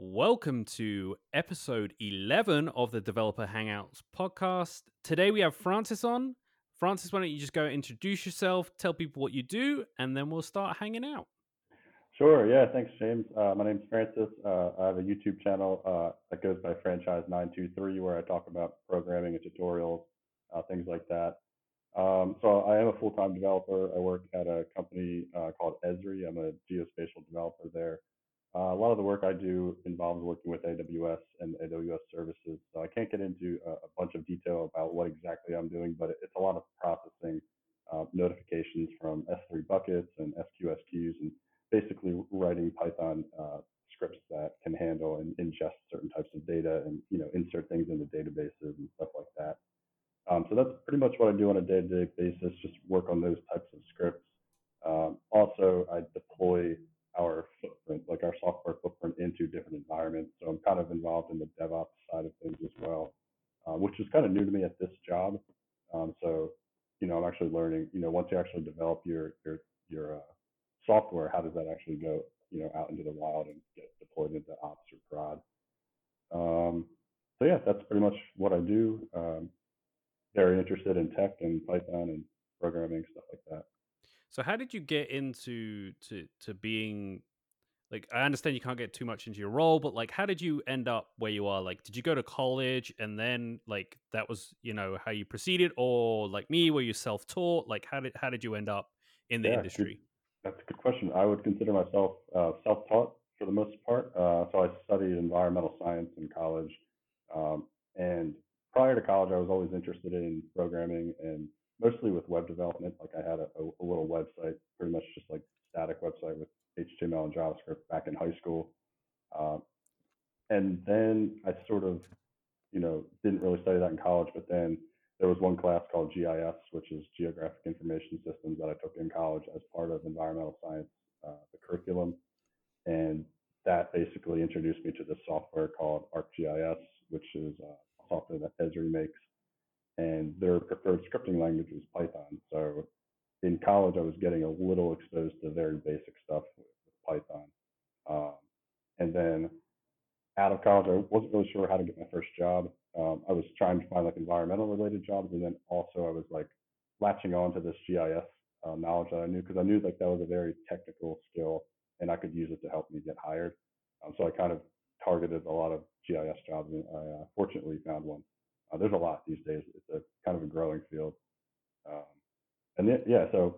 Welcome to episode 11 of the Developer Hangouts podcast. Today we have Francis on. Francis, why don't you just go introduce yourself, tell people what you do, and then we'll start hanging out. Sure. Yeah. Thanks, James. Uh, my name's Francis. Uh, I have a YouTube channel uh, that goes by Franchyze923 where I talk about programming and tutorials, uh, things like that. Um, so I am a full-time developer. I work at a company uh, called Esri. I'm a geospatial developer there. Uh, a lot of the work I do involves working with AWS and AWS services. So I can't get into a, a bunch of detail about what exactly I'm doing, but it's a lot of processing uh, notifications from S3 buckets and SQS queues and basically writing Python uh, scripts that can handle and ingest certain types of data and you know insert things into databases and stuff like that. Um, so that's pretty much what I do on a day-to-day basis. Just work on those types of scripts. Um, also, I deploy our footprint, like our software footprint into different environments. So I'm kind of involved in the DevOps side of things as well, uh, which is kind of new to me at this job. Um, so, you know, I'm actually learning, you know, once you actually develop your, your, your uh, software, how does that actually go, you know, out into the wild and get deployed into ops or prod? Um, so yeah, that's pretty much what I do. Um, very interested in tech and Python and programming, stuff like that. So how did you get into to to being like I understand you can't get too much into your role, but like how did you end up where you are? Like did you go to college and then like that was, you know, how you proceeded or like me were you self-taught? Like how did how did you end up in the Yeah, industry? that's a good question. I would consider myself uh, self-taught for the most part. Uh, so I studied environmental science in college, um, and prior to college, I was always interested in programming and mostly with web development. Like I had a, a, a little website, pretty much just like static website with HTML and JavaScript back in high school. Um, and then I sort of, you know, didn't really study that in college, but then there was one class called GIS, which is Geographic Information Systems that I took in college as part of environmental science, uh, the curriculum. And that basically introduced me to this software called ArcGIS, which is uh, software that Esri makes and their preferred scripting language was Python. So in college, I was getting a little exposed to very basic stuff with, Python. Um, and then out of college, I wasn't really sure how to get my first job. Um, I was trying to find like environmental related jobs, and then also I was like latching on to this GIS uh, knowledge that I knew because I knew like that was a very technical skill, and I could use it to help me get hired. Um, so I kind of targeted a lot of GIS jobs, and I uh, fortunately found one. Uh, there's a lot these days. It's a kind of a growing field. Um, and yeah, so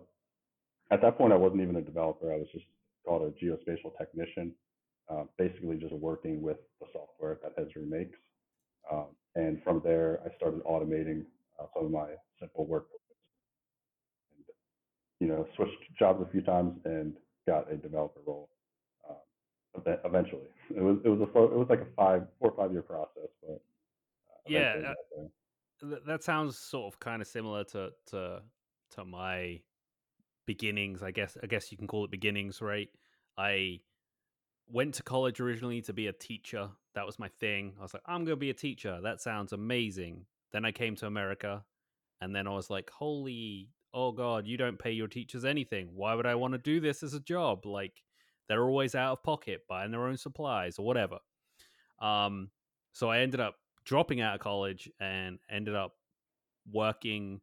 at that point, I wasn't even a developer. I was just called a geospatial technician, uh, basically just working with the software that Esri makes. Um, and from there, I started automating uh, some of my simple work. And, you know, switched jobs a few times and got a developer role. Um, eventually, it was it was a it was like a five four or five year process, but yeah, uh, that sounds sort of kind of similar to to to my beginnings. I guess I guess you can call it beginnings, right? I went to college originally to be a teacher. That was my thing. I was like, I'm going to be a teacher. That sounds amazing. Then I came to America, and then I was like, holy, oh god, you don't pay your teachers anything. Why would I want to do this as a job? Like they're always out of pocket buying their own supplies or whatever. Um, so I ended up dropping out of college and ended up working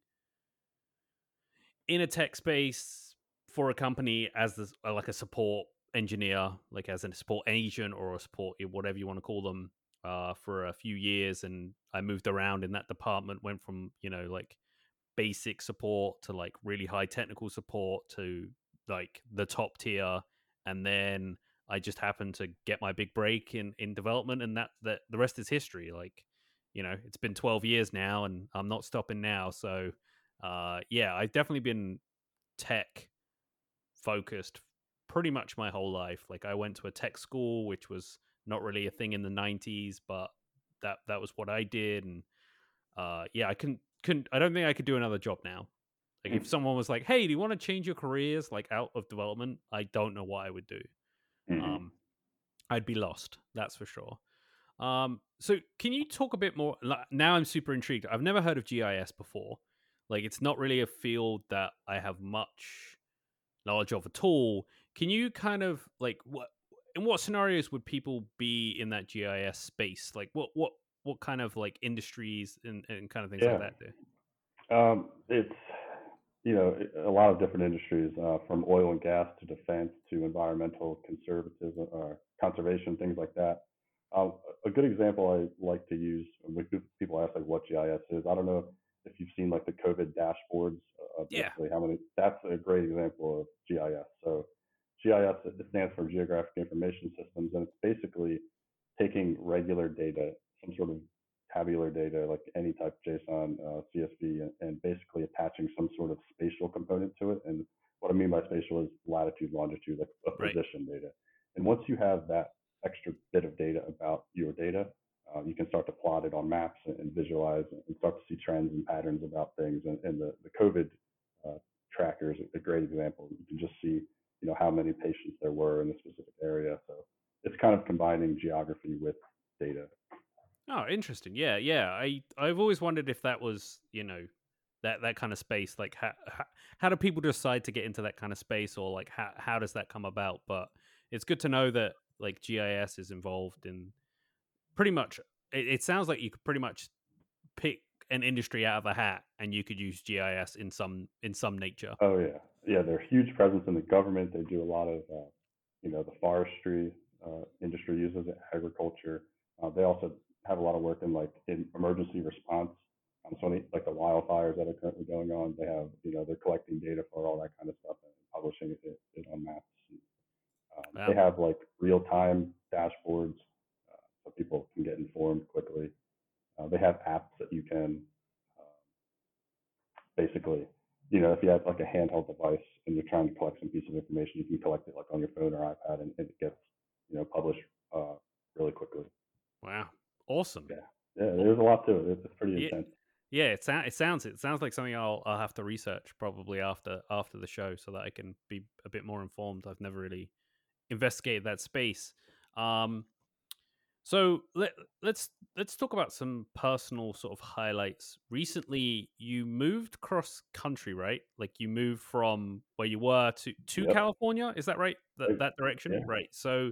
in a tech space for a company as the, uh, like a support engineer, like as a support agent or a support whatever you want to call them, uh, for a few years. And I moved around in that department, went from you know like basic support to like really high technical support to like the top tier, and then I just happened to get my big break in in development, and that that the rest is history. Like, you know, it's been twelve years now, and I'm not stopping now. So, uh, yeah, I've definitely been tech focused pretty much my whole life. Like, I went to a tech school, which was not really a thing in the '90s, but that that was what I did, and uh, yeah, I couldn't couldn't. I don't think I could do another job now. Like, if someone was like, "Hey, do you want to change your careers like out of development?" I don't know what I would do. Mhm. Um, I'd be lost. That's for sure. Um, so can you talk a bit more? Like, now I'm super intrigued. I've never heard of GIS before. Like, it's not really a field that I have much knowledge of at all. Can you kind of like what? in what scenarios would people be in that GIS space? Like what what what kind of like industries and, and kind of things Yeah. like that do? Um, it's you know a lot of different industries, uh, from oil and gas to defense to environmental conservatism or conservation, things like that. Um, a good example I like to use when people ask like what GIS is. I don't know if you've seen like the COVID dashboards of Yeah. how many. That's a great example of GIS. So GIS it stands for Geographic Information Systems, and it's basically taking regular data, some sort of tabular data, like any type of JSON, uh, CSV, and, and, basically attaching some sort of spatial component to it. And what I mean by spatial is latitude, longitude, like a right. position data. And once you have that extra bit of data about your data, uh, you can start to plot it on maps and, visualize and start to see trends and patterns about things. And, and the, the COVID uh, tracker is a great example. You can just see, you know, how many patients there were in a specific area. So it's kind of combining geography with data. Oh, interesting. Yeah, yeah. I I've always wondered if that was, you know, that that kind of space. Like, how how, how do people decide to get into that kind of space, or like how how does that come about? But it's good to know that like GIS is involved in pretty much. It, it sounds like you could pretty much pick an industry out of a hat, and you could use GIS in some in some nature. Oh yeah, yeah. They're huge presence in the government. They do a lot of, uh, you know, the forestry uh, industry uses it, agriculture. Uh, they also have a lot of work in like in emergency response. Um, so any, like the wildfires that are currently going on, they have you know they're collecting data for all that kind of stuff and publishing it, it on maps. Um, wow. They have like real time dashboards uh, so people can get informed quickly. Uh, they have apps that you can um, basically, you know, if you have like a handheld device and you're trying to collect some piece of information, you can collect it like on your phone or iPad, and, and it gets you know published uh, really quickly. Wow, awesome. Yeah, yeah. There's a lot to it. It's pretty yeah. intense. Yeah, it, sounds it sounds it sounds like something I'll I'll have to research probably after after the show so that I can be a bit more informed. I've never really investigated that space. Um, so let let's let's talk about some personal sort of highlights. Recently, you moved cross country, right? Like you moved from where you were to to yep. California. Is that right? That that direction, yeah. right? So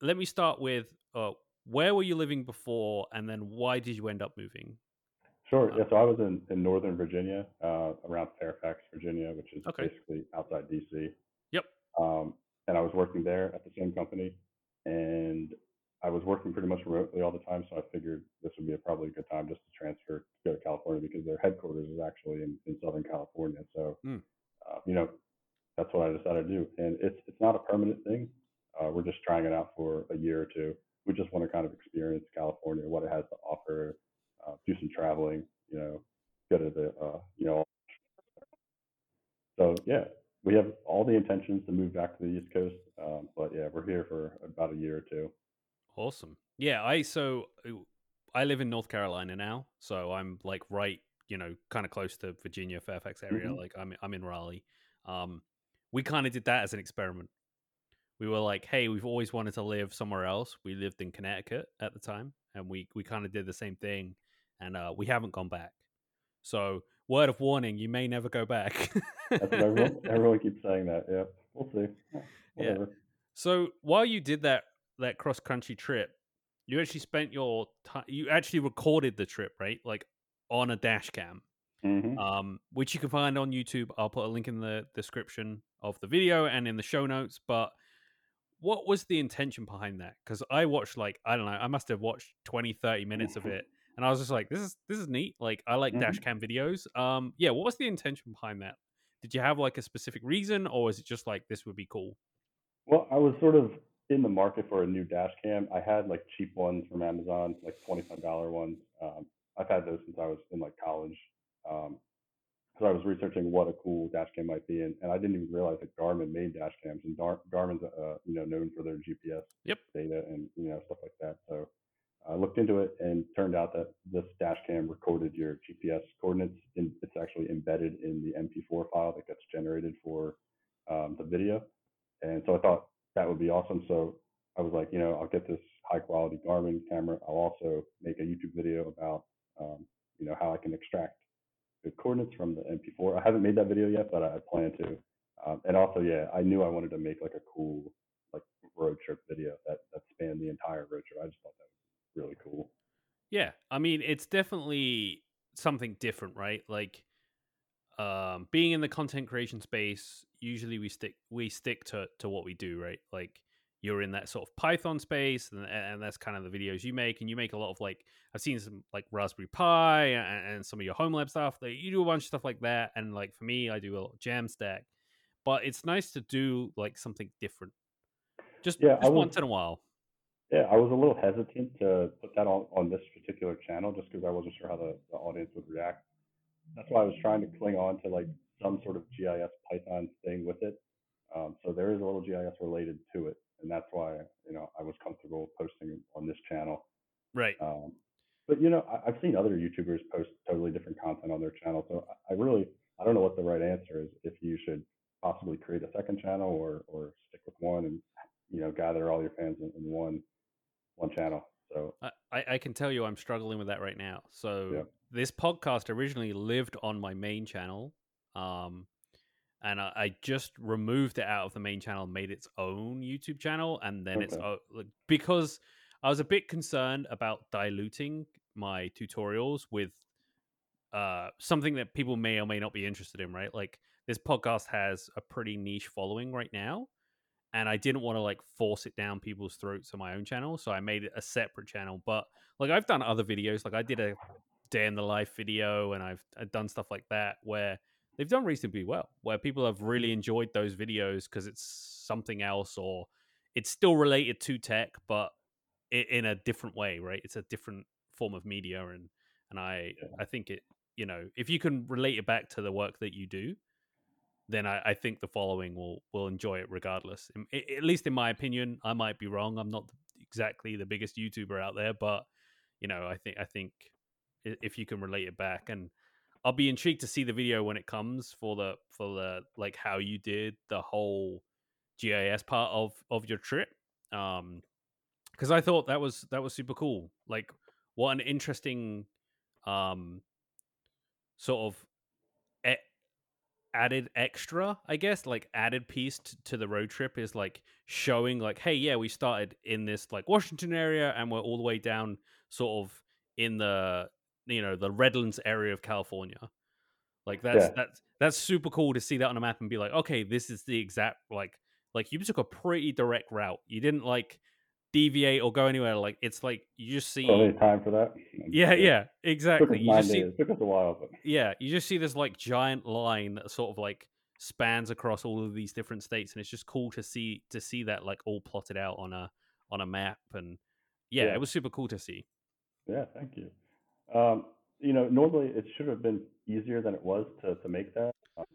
let me start with uh, where were you living before, and then why did you end up moving? Sure. Uh, yeah. So I was in, in Northern Virginia, uh, around Fairfax, Virginia, which is okay. basically outside DC. Um, and I was working there at the same company, and I was working pretty much remotely all the time. So I figured this would be a, probably a good time just to transfer to go to California because their headquarters is actually in, in Southern California. So, mm. uh, you know, that's what I decided to do. And it's it's not a permanent thing. Uh, we're just trying it out for a year or two. We just want to kind of experience California, what it has to offer, uh, do some traveling, you know, go to the, uh, you know. So yeah, we have all the intentions to move back to the East Coast, um, but yeah, we're here for about a year or two. Awesome. Yeah, I so I live in North Carolina now, so I'm like right, you know, kind of close to Virginia, Fairfax area. Mm-hmm. Like I'm I'm in Raleigh. Um, we kind of did that as an experiment we were like, hey, we've always wanted to live somewhere else. We lived in Connecticut at the time, and we we kind of did the same thing, and uh, we haven't gone back. So, word of warning, you may never go back. everyone, everyone keeps saying that. Yeah, we'll see. Yeah. So while you did that that cross country trip, you actually spent your time. You actually recorded the trip, right? Like on a dash cam. Mm-hmm. Um, which you can find on YouTube. I'll put a link in the description of the video and in the show notes. But what was the intention behind that? Because I watched like I don't know, I must have watched 20, 30 minutes of it, and I was just like, this is this is neat. Like I like mm-hmm. dash cam videos. Um, yeah, what was the intention behind that? Did you have like a specific reason, or was it just like this would be cool? Well, I was sort of in the market for a new dash cam. I had like cheap ones from Amazon, like twenty five dollar ones. Um, I've had those since I was in like college. Um, because I was researching what a cool dash cam might be, and, and I didn't even realize that Garmin made dash cams, and Gar- Garmin's uh, you know known for their GPS yep. data and you know stuff like that. So I looked into it, and turned out that this dash cam recorded your GPS coordinates. In, it's actually embedded in the MP4 file that gets generated for um, the video, and so I thought that would be awesome. So I was like, you know, I'll get this high quality Garmin camera. I'll also make a YouTube video about um, you know how I can extract the coordinates from the MP4. I haven't made that video yet, but I plan to. Um, and also, yeah, I knew I wanted to make like a cool like road trip video that that spanned the entire road trip. I just thought that really cool. Yeah, I mean, it's definitely something different, right? Like, um, being in the content creation space, usually we stick we stick to to what we do, right? Like, you're in that sort of Python space, and, and that's kind of the videos you make. And you make a lot of like I've seen some like Raspberry Pi and, and some of your home lab stuff. Like, you do a bunch of stuff like that. And like for me, I do a lot of Jamstack. But it's nice to do like something different, just Yeah, just once in a while. Yeah I was a little hesitant to put that on on this particular channel just because I wasn't sure how the, the audience would react. That's why I was trying to cling on to like some sort of GIS Python thing with it. Um, so there is a little GIS related to it, and that's why you know I was comfortable posting on this channel. Right. Um, but you know, I, I've seen other YouTubers post totally different content on their channel, so I, I really I don't know what the right answer is. If you should possibly create a second channel or or stick with one and you know gather all your fans in, in one one channel. So I, I can tell you I'm struggling with that right now. So yeah, this podcast originally lived on my main channel. Um and I, I just removed it out of the main channel, made its own YouTube channel, and then it's okay, like because I was a bit concerned about diluting my tutorials with uh something that people may or may not be interested in, right? Like this podcast has a pretty niche following right now, and I didn't want to like force it down people's throats on my own channel, so I made it a separate channel. But like I've done other videos, like I did a day in the life video, and I've, I've done stuff like that where they've done reasonably well, where people have really mm. enjoyed those videos because it's something else or it's still related to tech, but in a different way, right? It's a different form of media, and and I yeah, I think it you know if you can relate it back to the work that you do then I, I think the following will will enjoy it regardless. At least in my opinion, I might be wrong. I'm not exactly the biggest YouTuber out there, but you know, I think I think if you can relate it back, and I'll be intrigued to see the video when it comes for the for the like how you did the whole GIS part of of your trip. Um, because I thought that was that was super cool. Like, what an interesting um sort of added extra, I guess, like added piece t- to the road trip is like showing like, hey, yeah, we started in this like Washington area and we're all the way down sort of in the you know the Redlands area of California. Like that's yeah. that's that's super cool to see that on a map and be like, okay, this is the exact like like you took a pretty direct route. You didn't like deviate or go anywhere. Like it's like you just see of time for that. Yeah, yeah, yeah, took us exactly. You just see. Took us a while, but yeah, you just see this like giant line that sort of like spans across all of these different states, and it's just cool to see to see that like all plotted out on a on a map, and yeah, yeah, it was super cool to see. yeah. Thank you. Um, you know, normally it should have been easier than it was to to make that. Some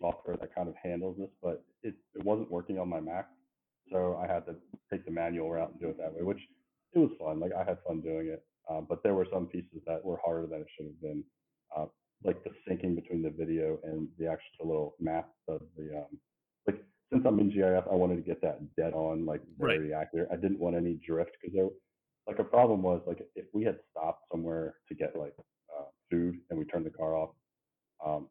software that kind of handles this, but it, it wasn't working on my Mac. So I had to take the manual route and do it that way, which it was fun. Like I had fun doing it. Uh, but there were some pieces that were harder than it should have been. Uh, like the syncing between the video and the actual little map of the um like since I'm in GIS, I wanted to get that dead on, like Right. very accurate. I didn't want any drift because there like a problem was like if we had stopped somewhere to get like uh, food and we turned the car off, um,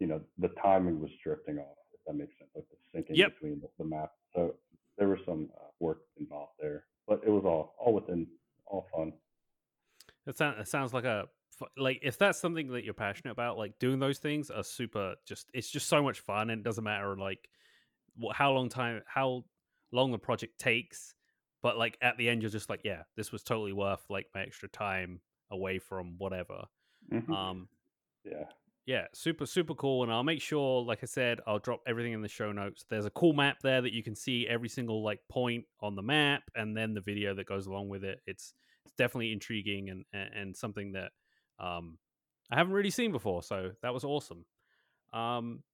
you know, the timing was drifting off, if that makes sense, like the syncing Yep. between the, the map. So there was some uh, work involved there, but it was all all within all fun. That sounds that sounds like a like if that's something that you're passionate about, like doing those things are super. Just it's just so much fun, and it doesn't matter like what how long time how long the project takes, but like at the end you're just like, yeah, this was totally worth like my extra time away from whatever. hmm Um, Yeah, yeah, super super cool, and I'll make sure, like I said, I'll drop everything in the show notes. There's a cool map there that you can see every single like point on the map, and then the video that goes along with it. It's it's definitely intriguing and and, and something that um I haven't really seen before, so that was awesome. Um,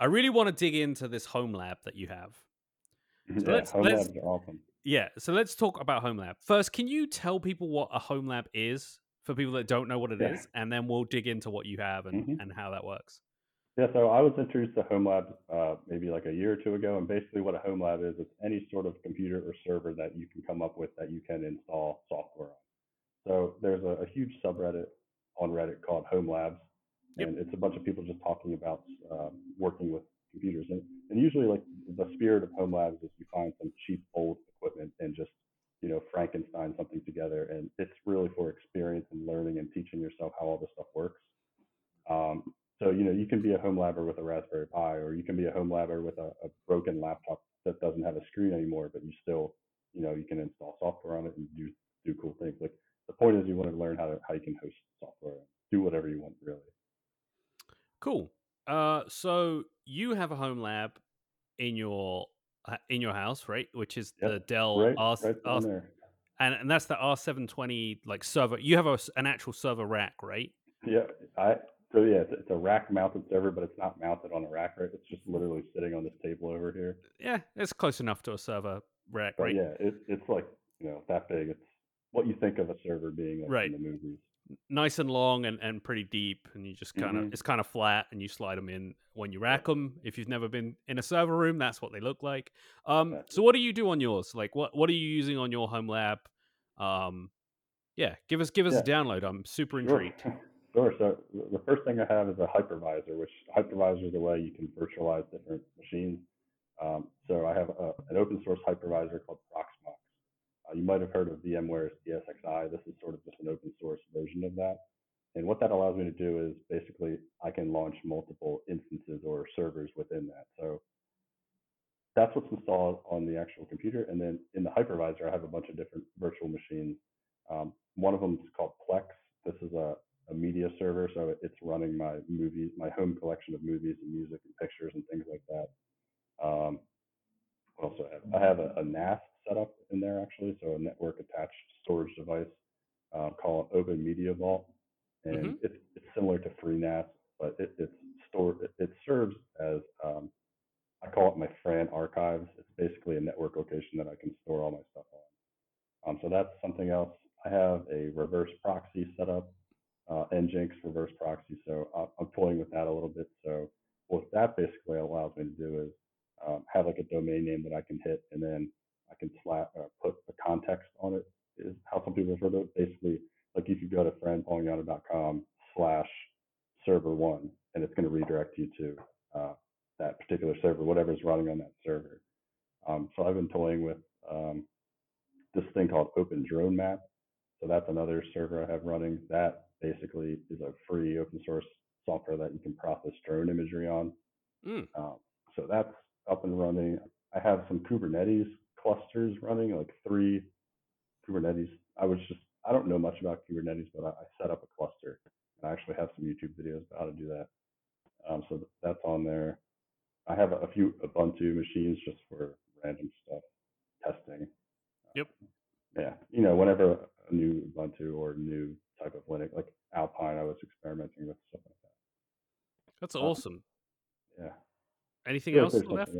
I really want to dig into this home lab that you have. So yeah. let's Home let's labs are awesome. yeah, so let's talk about home lab first. Can you tell people what a home lab is for people that don't know what it Yeah. is, and then we'll dig into what you have and hmm and how that works. Yeah, so I was introduced to Home Lab uh, maybe like a year or two ago, and basically what a Home Lab is, it's any sort of computer or server that you can come up with that you can install software on. So there's a, a huge subreddit on Reddit called Home Labs, Yep. and it's a bunch of people just talking about um, working with computers, and, and usually like the spirit of home labs is you find some cheap old equipment and just you know Frankenstein something together, and it's really for experience and learning and teaching yourself how all this stuff works. Um, so you know you can be a home labber with a Raspberry Pi, or you can be a home labber with a, a broken laptop that doesn't have a screen anymore, but you still you know you can install software on it and do do cool things. Like the point is you want to learn how to how you can host software, do whatever you want really. Cool. Uh, so you have a home lab in your Uh, in your house, right? Which is yep. the Dell right, R, right R and and that's the R seven twenty like server. You have a, an actual server rack, right? Yeah, I so yeah, it's, it's a rack mounted server, but it's not mounted on a rack, right? It's just literally sitting on this table over here. Yeah, it's close enough to a server rack, but right? Yeah, it, it's like you know that big. It's what you think of a server being like right. in the movies nice and long and, and pretty deep and you just kind of mm-hmm. it's kind of flat and you slide them in when you rack them if you've never been in a server room that's what they look like. Um so what do you do on yours? Like what what are you using on your home lab? Um yeah give us give us yeah. a download i'm super intrigued. Sure. sure so the first thing i have is a hypervisor which hypervisor is a way you can virtualize different machines. Um, so i have a, an open source hypervisor called uh, you might have heard of VMware's ESXi. This is sort of just an open source version of that. And what that allows me to do is basically I can launch multiple instances or servers within that. So that's what's installed on the actual computer. And then in the hypervisor, I have a bunch of different virtual machines. Um, one of them is called Plex. This is a, a, media server, so it's running my movies, my home collection of movies and music and pictures and things like that. Um, also I have a, a NAS setup in there actually, so a network attached storage device uh, called Open Media Vault, and mm-hmm. it's, it's similar to FreeNAS, but it, it's stored. It, it serves as um, I call it my FRAN archives. It's basically a network location that I can store all my stuff on. Um, so that's something else. I have a reverse proxy set up, uh, Nginx reverse proxy. So I'm toying with that a little bit. So what that basically allows me to do is um, have like a domain name that I can hit, and then I can slap, uh, put the context on it. Is how some people refer to it. Basically, like if you go to franpolignano.com slash server one, and it's going to redirect you to uh, that particular server, whatever is running on that server. Um, so I've been toying with um, this thing called Open Drone Map. So that's another server I have running. That basically is a free open source software that you can process drone imagery on. Mm. Um, so that's up and running. I have some Kubernetes clusters running, like three Kubernetes. I was just, I don't know much about Kubernetes, but I, I set up a cluster. I actually have some YouTube videos about how to do that. Um, so that's on there. I have a, few Ubuntu machines just for random stuff, testing. Yep. Um, yeah. You know, whenever a new Ubuntu or new type of Linux, like Alpine, I was experimenting with stuff like that. That's um, awesome. Yeah. Anything yeah, else left?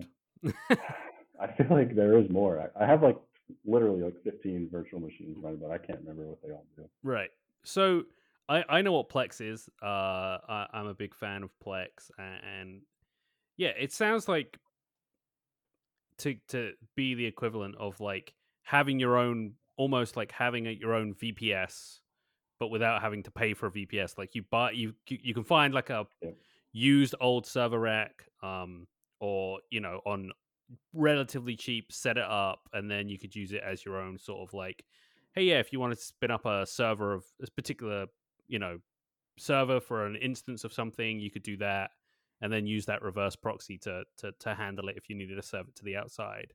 I feel like there is more. I, I have like literally like 15 virtual machines running, but I can't remember what they all do. Right. So I, I know what Plex is. Uh, I, am a big fan of Plex, and, and yeah, it sounds like to to be the equivalent of like having your own, almost like having a, your own VPS, but without having to pay for a VPS. Like you buy, you you can find like a yeah. used old server rack, um, or you know on relatively cheap, set it up, and then you could use it as your own sort of like, hey, yeah, if you want to spin up a server of this particular, you know, server for an instance of something, you could do that, and then use that reverse proxy to to, to handle it if you needed to serve it to the outside.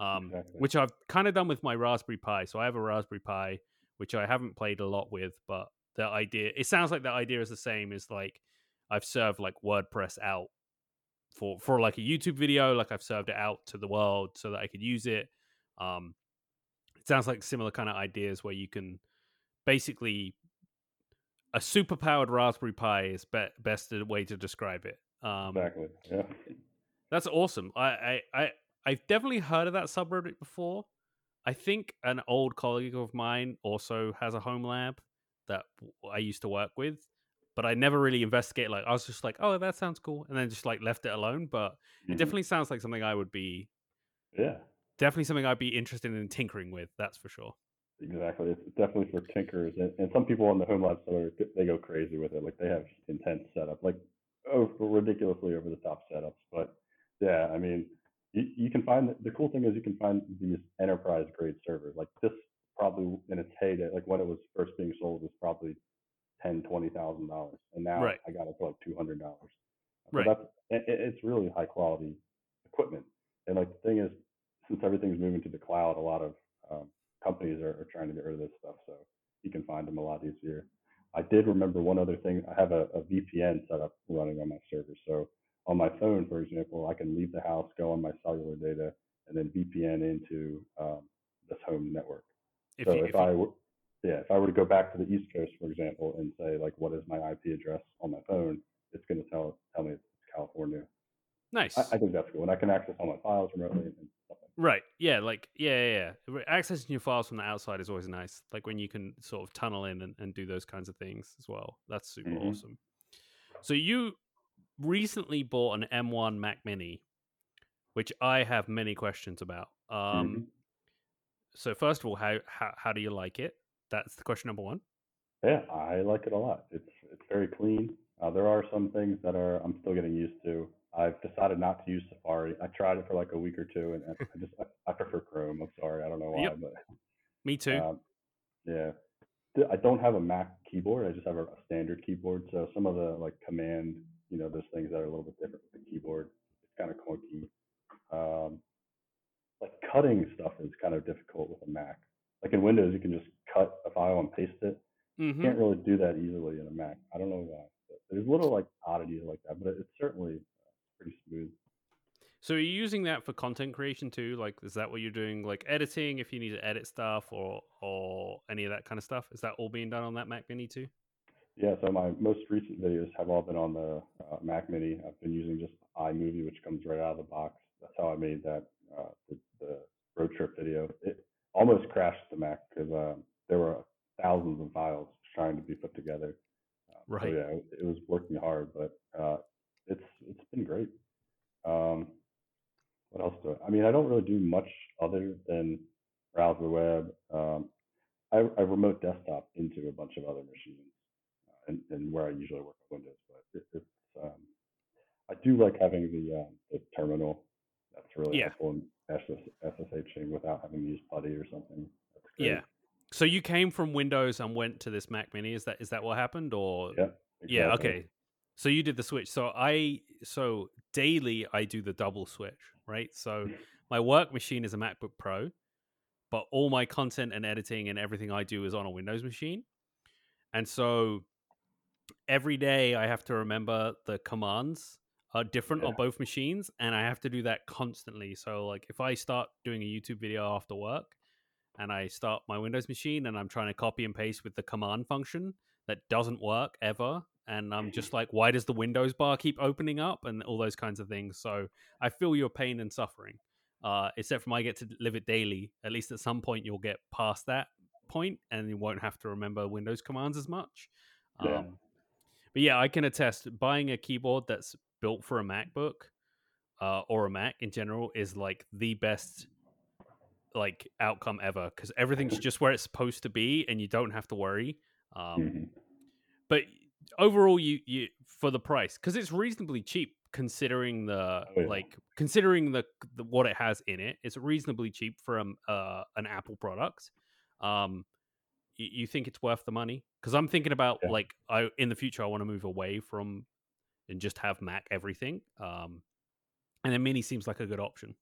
Um, exactly. Which I've kind of done with my Raspberry Pi. So I have a Raspberry Pi, which I haven't played a lot with, but the idea it sounds like the idea is the same as like I've served like WordPress out for for like a YouTube video. Like I've served it out to the world so that I could use it. Um, it sounds like similar kind of ideas where you can basically a super powered Raspberry Pi is be- best way to describe it. Um, exactly. Yeah. That's awesome. I, I, I, I've definitely heard of that subreddit before. I think an old colleague of mine also has a home lab that I used to work with but I never really investigated. Like I was just like, oh, that sounds cool, and then just like left it alone. But mm-hmm. it definitely sounds like something I would be, yeah, definitely something I'd be interested in tinkering with. That's for sure. Exactly, it's definitely for tinkers, and, and some people on the home lab side they go crazy with it. Like they have intense setup, like oh, ridiculously over the top setups. But yeah, I mean, you, you can find the cool thing is you can find these enterprise grade servers like this probably in its heyday like when it was first being sold was probably ten twenty thousand dollars and now Right. I got it for like two hundred dollars. So Right. that's it's really high quality equipment and like the thing is since everything's moving to the cloud a lot of um, companies are, are trying to get rid of this stuff so you can find them a lot easier. I did remember one other thing. I have a, a VPN set up running on my server. So on my phone, for example, I can leave the house, go on my cellular data, and then VPN into um, this home network. If so you, if, if I yeah, if I were to go back to the East Coast, for example, and say like, what is my IP address on my phone? It's going to tell tell me it's California. nice. I, I think that's cool, and I can access all my files remotely and stuff like Right. Yeah. Like, yeah, yeah, yeah. Accessing your files from the outside is always nice. Like when you can sort of tunnel in and, and do those kinds of things as well. That's super Mhm. awesome. So you recently bought an M1 Mac Mini, which I have many questions about. Um, Mhm. So first of all, how, how how do you like it? That's the question number one. Yeah, I like it a lot. It's it's very clean. Uh, there are some things that are I'm still getting used to. I've decided not to use Safari. I tried it for like a week or two, and I just I, I prefer Chrome. I'm sorry, I don't know why, Yep. but Me too. um, yeah. I don't have a Mac keyboard. I just have a, a standard keyboard. So some of the like command, you know, those things that are a little bit different with the keyboard. It's kind of clunky. Um, like cutting stuff is kind of difficult with a Mac. Like in Windows, you can just cut a file and paste it hmm can't really do that easily in a Mac. I don't know why. But there's little like oddities like that, but it's certainly pretty smooth. So are you using that for content creation too? Like, is that what you're doing? Like editing, if you need to edit stuff or or any of that kind of stuff, is that all being done on that Mac Mini too? Yeah, so my most recent videos have all been on the uh, Mac Mini. I've been using just iMovie, which comes right out of the box. That's how I made that uh, the, the road trip video. It almost crashed the Mac because uh, there were thousands of files trying to be put together. Uh, Right. So yeah, it, it was working hard, but uh, it's it's been great. Um, what else do I? I mean, I don't really do much other than browse the web. Um, I, I remote desktop into a bunch of other machines, uh, and, and where I usually work with Windows. But it, it's um, I do like having the uh, the terminal. That's really Yeah. helpful in SSHing without having to use PuTTY or something. Yeah. So you came from Windows and went to this Mac Mini. Is that is that what happened? Or Yeah. Yeah, okay. So you did the switch. So I so daily I do the double switch, right? So my work machine is a MacBook Pro, but all my content and editing and everything I do is on a Windows machine. And so every day I have to remember the commands are different on both machines and I have to do that constantly. So like if I start doing a YouTube video after work and I start my Windows machine and I'm trying to copy and paste with the command function that doesn't work ever and I'm just like why does the Windows bar keep opening up and all those kinds of things. So I feel your pain and suffering. Uh, except from I get to live it daily. At least at some point you'll get past that point and you won't have to remember Windows commands as much. Yeah. Um, but yeah, I can attest buying a keyboard that's built for a MacBook uh, or a Mac in general is like the best like outcome ever because everything's just where it's supposed to be and you don't have to worry. Um, Mhm. but overall, you you for the price because it's reasonably cheap considering the Oh, yeah. like considering the, the what it has in it. It's reasonably cheap for um, uh, an Apple product. Um, you, you think it's worth the money? Because I'm thinking about Yeah. like I in the future I want to move away from and just have Mac everything. Um, and then Mini seems like a good option.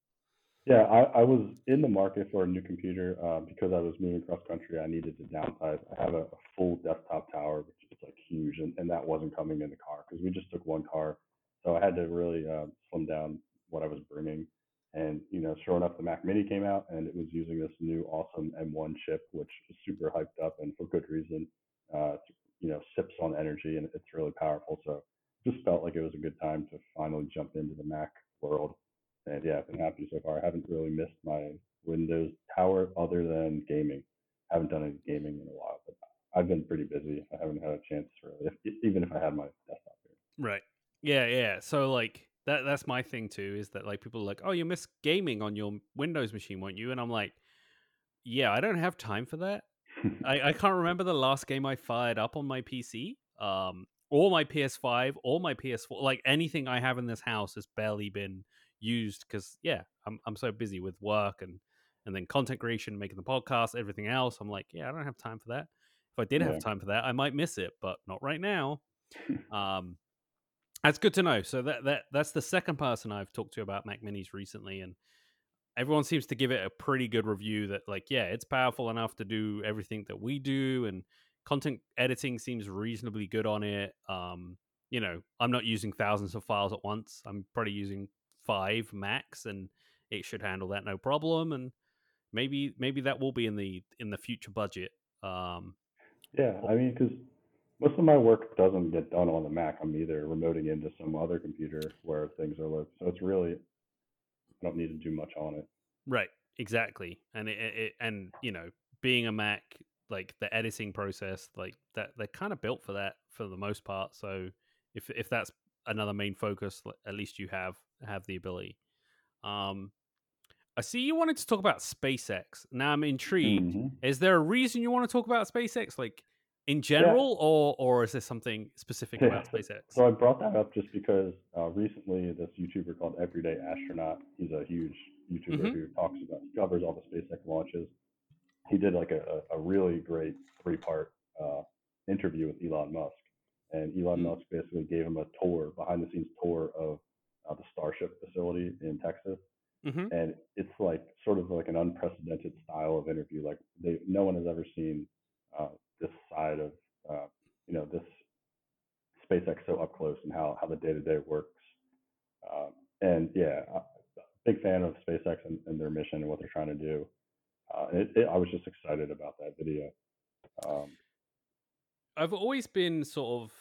Yeah, I, I was in the market for a new computer uh, because I was moving across country. I needed to downsize. I have a, a full desktop tower, which is like huge, and, and that wasn't coming in the car because we just took one car. So I had to really uh, slim down what I was bringing. And you know, sure enough, the Mac Mini came out, and it was using this new awesome M1 chip, which is super hyped up and for good reason. Uh, you know, sips on energy, and it's really powerful. So just felt like it was a good time to finally jump into the Mac world. And yeah, I've been happy so far. I haven't really missed my Windows tower other than gaming. haven't done any gaming in a while, but I've been pretty busy. I haven't had a chance really, if, even if I had my desktop here. Right. Yeah, yeah. So like that that's my thing too, is that like people are like, Oh, you miss gaming on your Windows machine, won't you? And I'm like, Yeah, I don't have time for that. I, I can't remember the last game I fired up on my PC. Um or my PS5 or my PS4. Like anything I have in this house has barely been used because yeah, I'm I'm so busy with work and and then content creation, making the podcast, everything else. I'm like, yeah, I don't have time for that. If I did Yeah. have time for that, I might miss it, but not right now. um, that's good to know. So that that that's the second person I've talked to about Mac Minis recently, and everyone seems to give it a pretty good review. That like, yeah, it's powerful enough to do everything that we do, and content editing seems reasonably good on it. Um, you know, I'm not using thousands of files at once. I'm probably using five max, and it should handle that no problem. And maybe maybe that will be in the in the future budget. Um, Yeah, I mean, because most of my work doesn't get done on the Mac. I'm either remoting into some other computer where things are local. So it's really, I don't need to do much on it. Right, exactly, and it, it- and you know, being a Mac, like the editing process, like that, they're kind of built for that for the most part. So if if that's another main focus, at least you have have the ability. Um, I see you wanted to talk about SpaceX. Now I'm intrigued. Mhm. Is there a reason you want to talk about SpaceX, like in general, or or is there something specific Yeah, about SpaceX? So I brought that up just because uh, recently this YouTuber called Everyday Astronaut, he's a huge YouTuber Mhm. who talks about, covers all the SpaceX launches. He did like a, a really great three part uh, interview with Elon Musk. And Elon Mm. Musk basically gave him a tour, behind the scenes tour of uh, the Starship facility in Texas. hmm and it's like sort of like an unprecedented style of interview. Like they, no one has ever seen uh, this side of uh, you know this SpaceX so up close and how how the day to day works. Um, and yeah, I- big fan of SpaceX and, and their mission and what they're trying to do. Uh, it, it, I was just excited about that video. Um, I've always been sort of.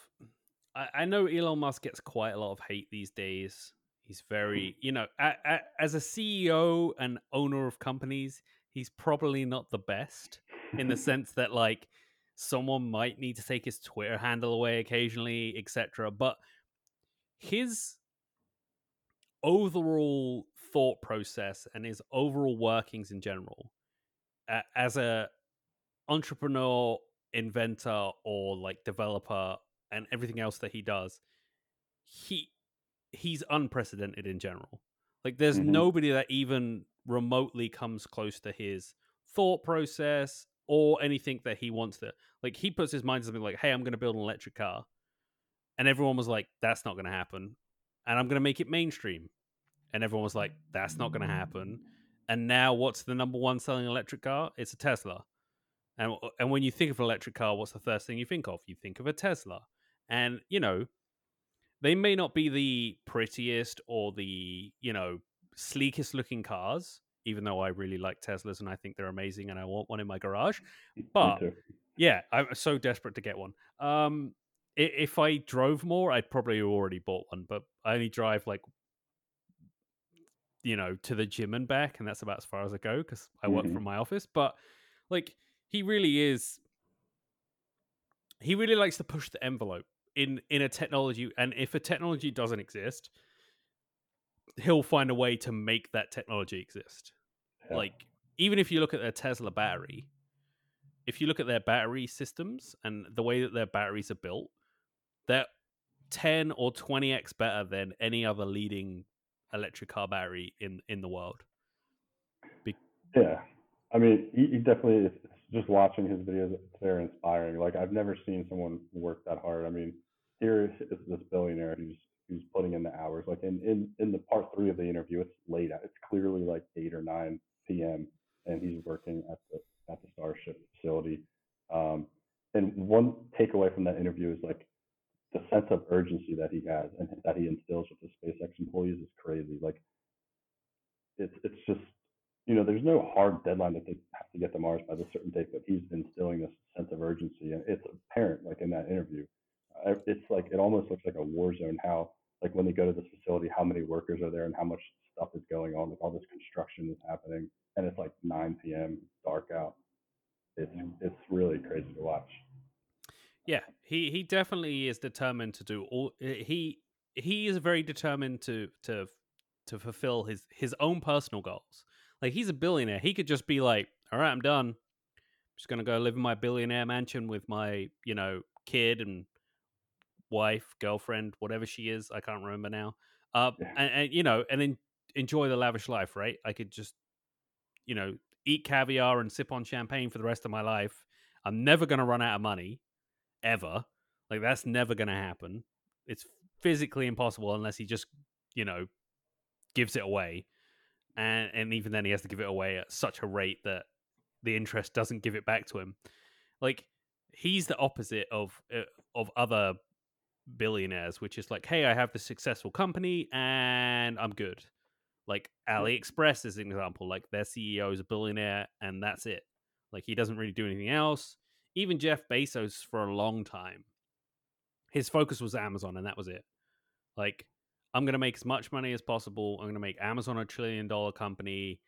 I, I know Elon Musk gets quite a lot of hate these days. He's very, you know, a, a, as a CEO and owner of companies, he's probably not the best in the sense that like someone might need to take his Twitter handle away occasionally, etc. But his overall thought process and his overall workings in general, a- as a entrepreneur, inventor, or like developer, and everything else that he does, he he's unprecedented in general. Like, there's Mhm. nobody that even remotely comes close to his thought process or anything that he wants to. Like, he puts his mind to something like, "Hey, I'm going to build an electric car," and everyone was like, "That's not going to happen," and I'm going to make it mainstream, and everyone was like, "That's not going to happen." And now, what's the number one selling electric car? It's a Tesla. And and when you think of an electric car, what's the first thing you think of? You think of a Tesla. And you know, they may not be the prettiest or the you know sleekest looking cars, even though I really like Teslas and I think they're amazing and I want one in my garage. But yeah, I'm so desperate to get one. Um, if I drove more, I'd probably already bought one, but I only drive like you know to the gym and back, and that's about as far as I go because I work Mhm. from my office. But like, he really is. He really likes to push the envelope in in a technology, and if a technology doesn't exist, he'll find a way to make that technology exist Yeah. like even if you look at their Tesla battery, if you look at their battery systems and the way that their batteries are built, they're 10 or 20x better than any other leading electric car battery in in the world. Yeah, I mean, he, he definitely. It's just watching his videos. Very inspiring. Like I've never seen someone work that hard. I mean, here is is this billionaire who's who's putting in the hours. Like in in in the part three of the interview, it's late. It's clearly like eight or nine p.m. and he's working at the at the Starship facility. Um, and one takeaway from that interview is like the sense of urgency that he has and that he instills with the SpaceX employees is crazy. Like it's it's just you know there's no hard deadline that they have to get to Mars by this certain date, but he's instilling this sense of urgency, and it's apparent like in that interview. It's like it almost looks like a war zone. How like when they go to this facility, how many workers are there and how much stuff is going on. Like all this construction is happening, and it's like 9 p.m. dark out. It's it's really crazy to watch. Yeah, he he definitely is determined to do all he he is very determined to to to fulfill his his own personal goals. Like he's a billionaire. He could just be like, "All right, I'm done. I'm just going to go live in my billionaire mansion with my, you know, kid and wife, girlfriend, whatever she is. I can't remember now. Uh, Yeah. and, and you know, and then enjoy the lavish life, right? I could just, you know, eat caviar and sip on champagne for the rest of my life. I'm never going to run out of money, ever. Like that's never going to happen. It's physically impossible unless he just, you know, gives it away, and and even then he has to give it away at such a rate that the interest doesn't give it back to him. Like he's the opposite of uh, of other billionaires, which is like, hey, I have this successful company and I'm good. Like AliExpress is an example. Like their CEO is a billionaire and that's it. Like he doesn't really do anything else. Even Jeff Bezos for a long time, his focus was Amazon and that was it. Like I'm going to make as much money as possible. I'm going to make Amazon a trillion dollar company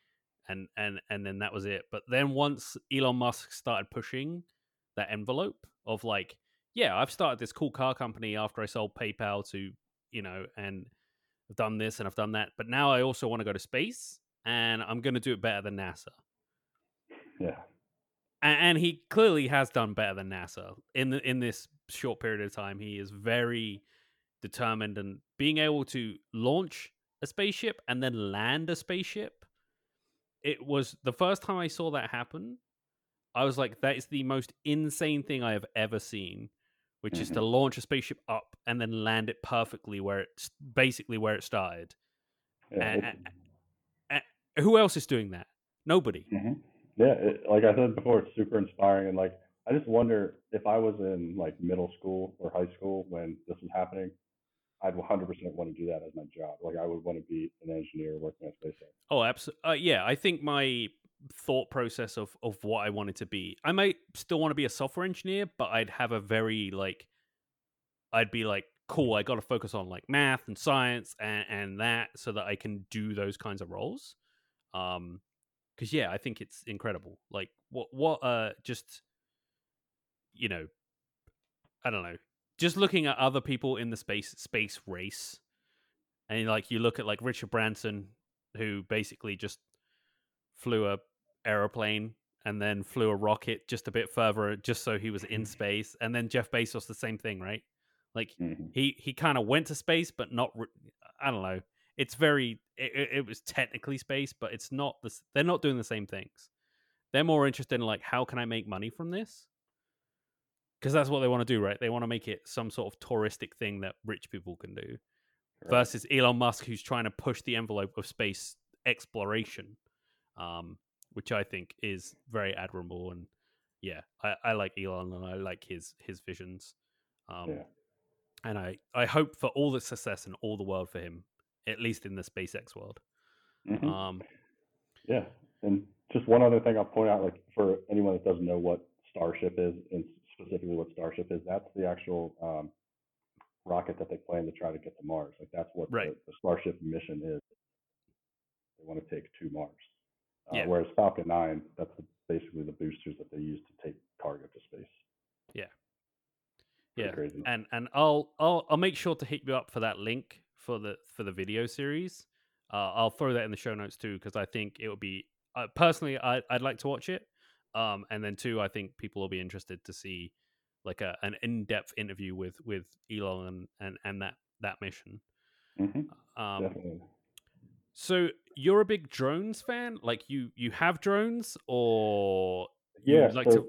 and and and then that was it. But then once Elon Musk started pushing that envelope of like, yeah, I've started this cool car company after I sold PayPal to, you know, and I've done this and I've done that, but now I also want to go to space and I'm going to do it better than NASA. Yeah. And, and he clearly has done better than NASA in the, in this short period of time. He is very determined and being able to launch a spaceship and then land a spaceship. It was the first time I saw that happen. I was like, that is the most insane thing I have ever seen, which mm-hmm. is to mm-hmm. launch a spaceship up and then land it perfectly where it's basically where it started. Yeah, and, and, and, who else is doing that? Nobody. Mm-hmm. Yeah, it, like I said before, it's super inspiring, and like I just wonder if I was in like middle school or high school when this was happening, I'd 100% want to do that as my job. Like I would want to be an engineer working at SpaceX. Oh, absolutely. Uh, yeah, I think my thought process of of what I wanted to be. I might still want to be a software engineer, but I'd have a very like I'd be like, cool, I got to focus on like math and science and and that so that I can do those kinds of roles. Um cuz yeah, I think it's incredible. Like what what uh just you know I don't know just looking at other people in the space space race, and like you look at like Richard Branson, who basically just flew a aeroplane and then flew a rocket just a bit further, just so he was in mm-hmm. space, and then Jeff Bezos the same thing, right? Like mm-hmm. he he kind of went to space, but not. Re- I don't know. It's very. It, it was technically space, but it's not. This. They're not doing the same things. They're more interested in like how can I make money from this because that's what they want to do, right? They want to make it some sort of touristic thing that rich people can do, right. versus Elon Musk, who's trying to push the envelope of space exploration, um, which I think is very admirable. And yeah, I, I like Elon and I like his his visions. Um, yeah. And I, I hope for all the success in all the world for him, at least in the SpaceX world. Mm-hmm. Um, yeah, and just one other thing I'll point out, like for anyone that doesn't know what Starship is, and specifically what Starship is. That's the actual um, rocket that they plan to try to get to Mars. Like that's what right. the, the, Starship mission is. They want to take to Mars. Uh, yeah. Whereas Falcon 9, that's the, basically the boosters that they use to take cargo to space. Yeah. Yeah. And and I'll I'll I'll make sure to hit you up for that link for the for the video series. Uh, I'll throw that in the show notes too because I think it would be uh, personally I, I'd like to watch it. Um, and then two, I think people will be interested to see like a, an in-depth interview with with Elon and and, and that that mission. Mm-hmm. Um, Definitely. So you're a big drones fan? Like you you have drones, or yeah, like so... to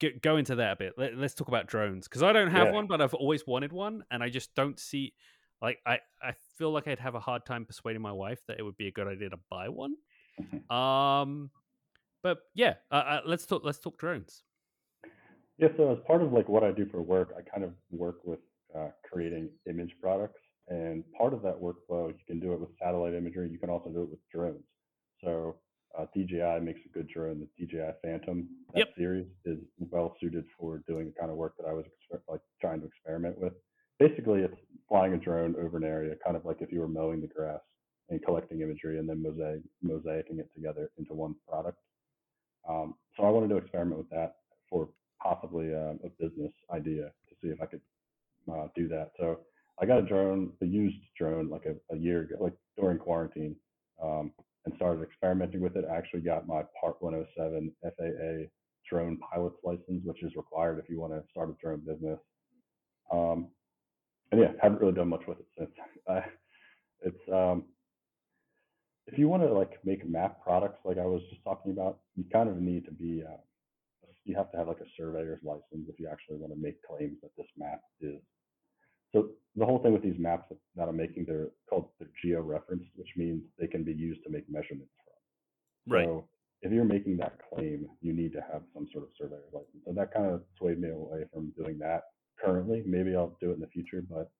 get, go into that a bit? Let, us talk about drones because I don't have yeah. one, but I've always wanted one, and I just don't see. Like I I feel like I'd have a hard time persuading my wife that it would be a good idea to buy one. Mm-hmm. Um, but yeah, uh, uh, let's talk. Let's talk drones. Yeah. So as part of like what I do for work, I kind of work with uh, creating image products, and part of that workflow, you can do it with satellite imagery. You can also do it with drones. So uh, DJI makes a good drone. The DJI Phantom that yep. series is well suited for doing the kind of work that I was like trying to experiment with. Basically, it's flying a drone over an area, kind of like if you were mowing the grass and collecting imagery and then mosaic, mosaicing it together into one product. Um, so I wanted to experiment with that for possibly uh, a business idea to see if I could uh, do that. So I got a drone, a used drone, like a, a year ago, like during quarantine, um, and started experimenting with it. I actually got my Part 107 FAA drone pilot's license, which is required if you want to start a drone business. Um, and yeah, haven't really done much with it since. it's um, if you want to like make map products, like I was just talking about, you kind of need to be uh, you have to have like a surveyor's license if you actually want to make claims that this map is. So the whole thing with these maps that I'm making, they're called they're geo-referenced, which means they can be used to make measurements from. Right. So if you're making that claim, you need to have some sort of surveyor's license. So that kind of swayed me away from doing that currently. Maybe I'll do it in the future, but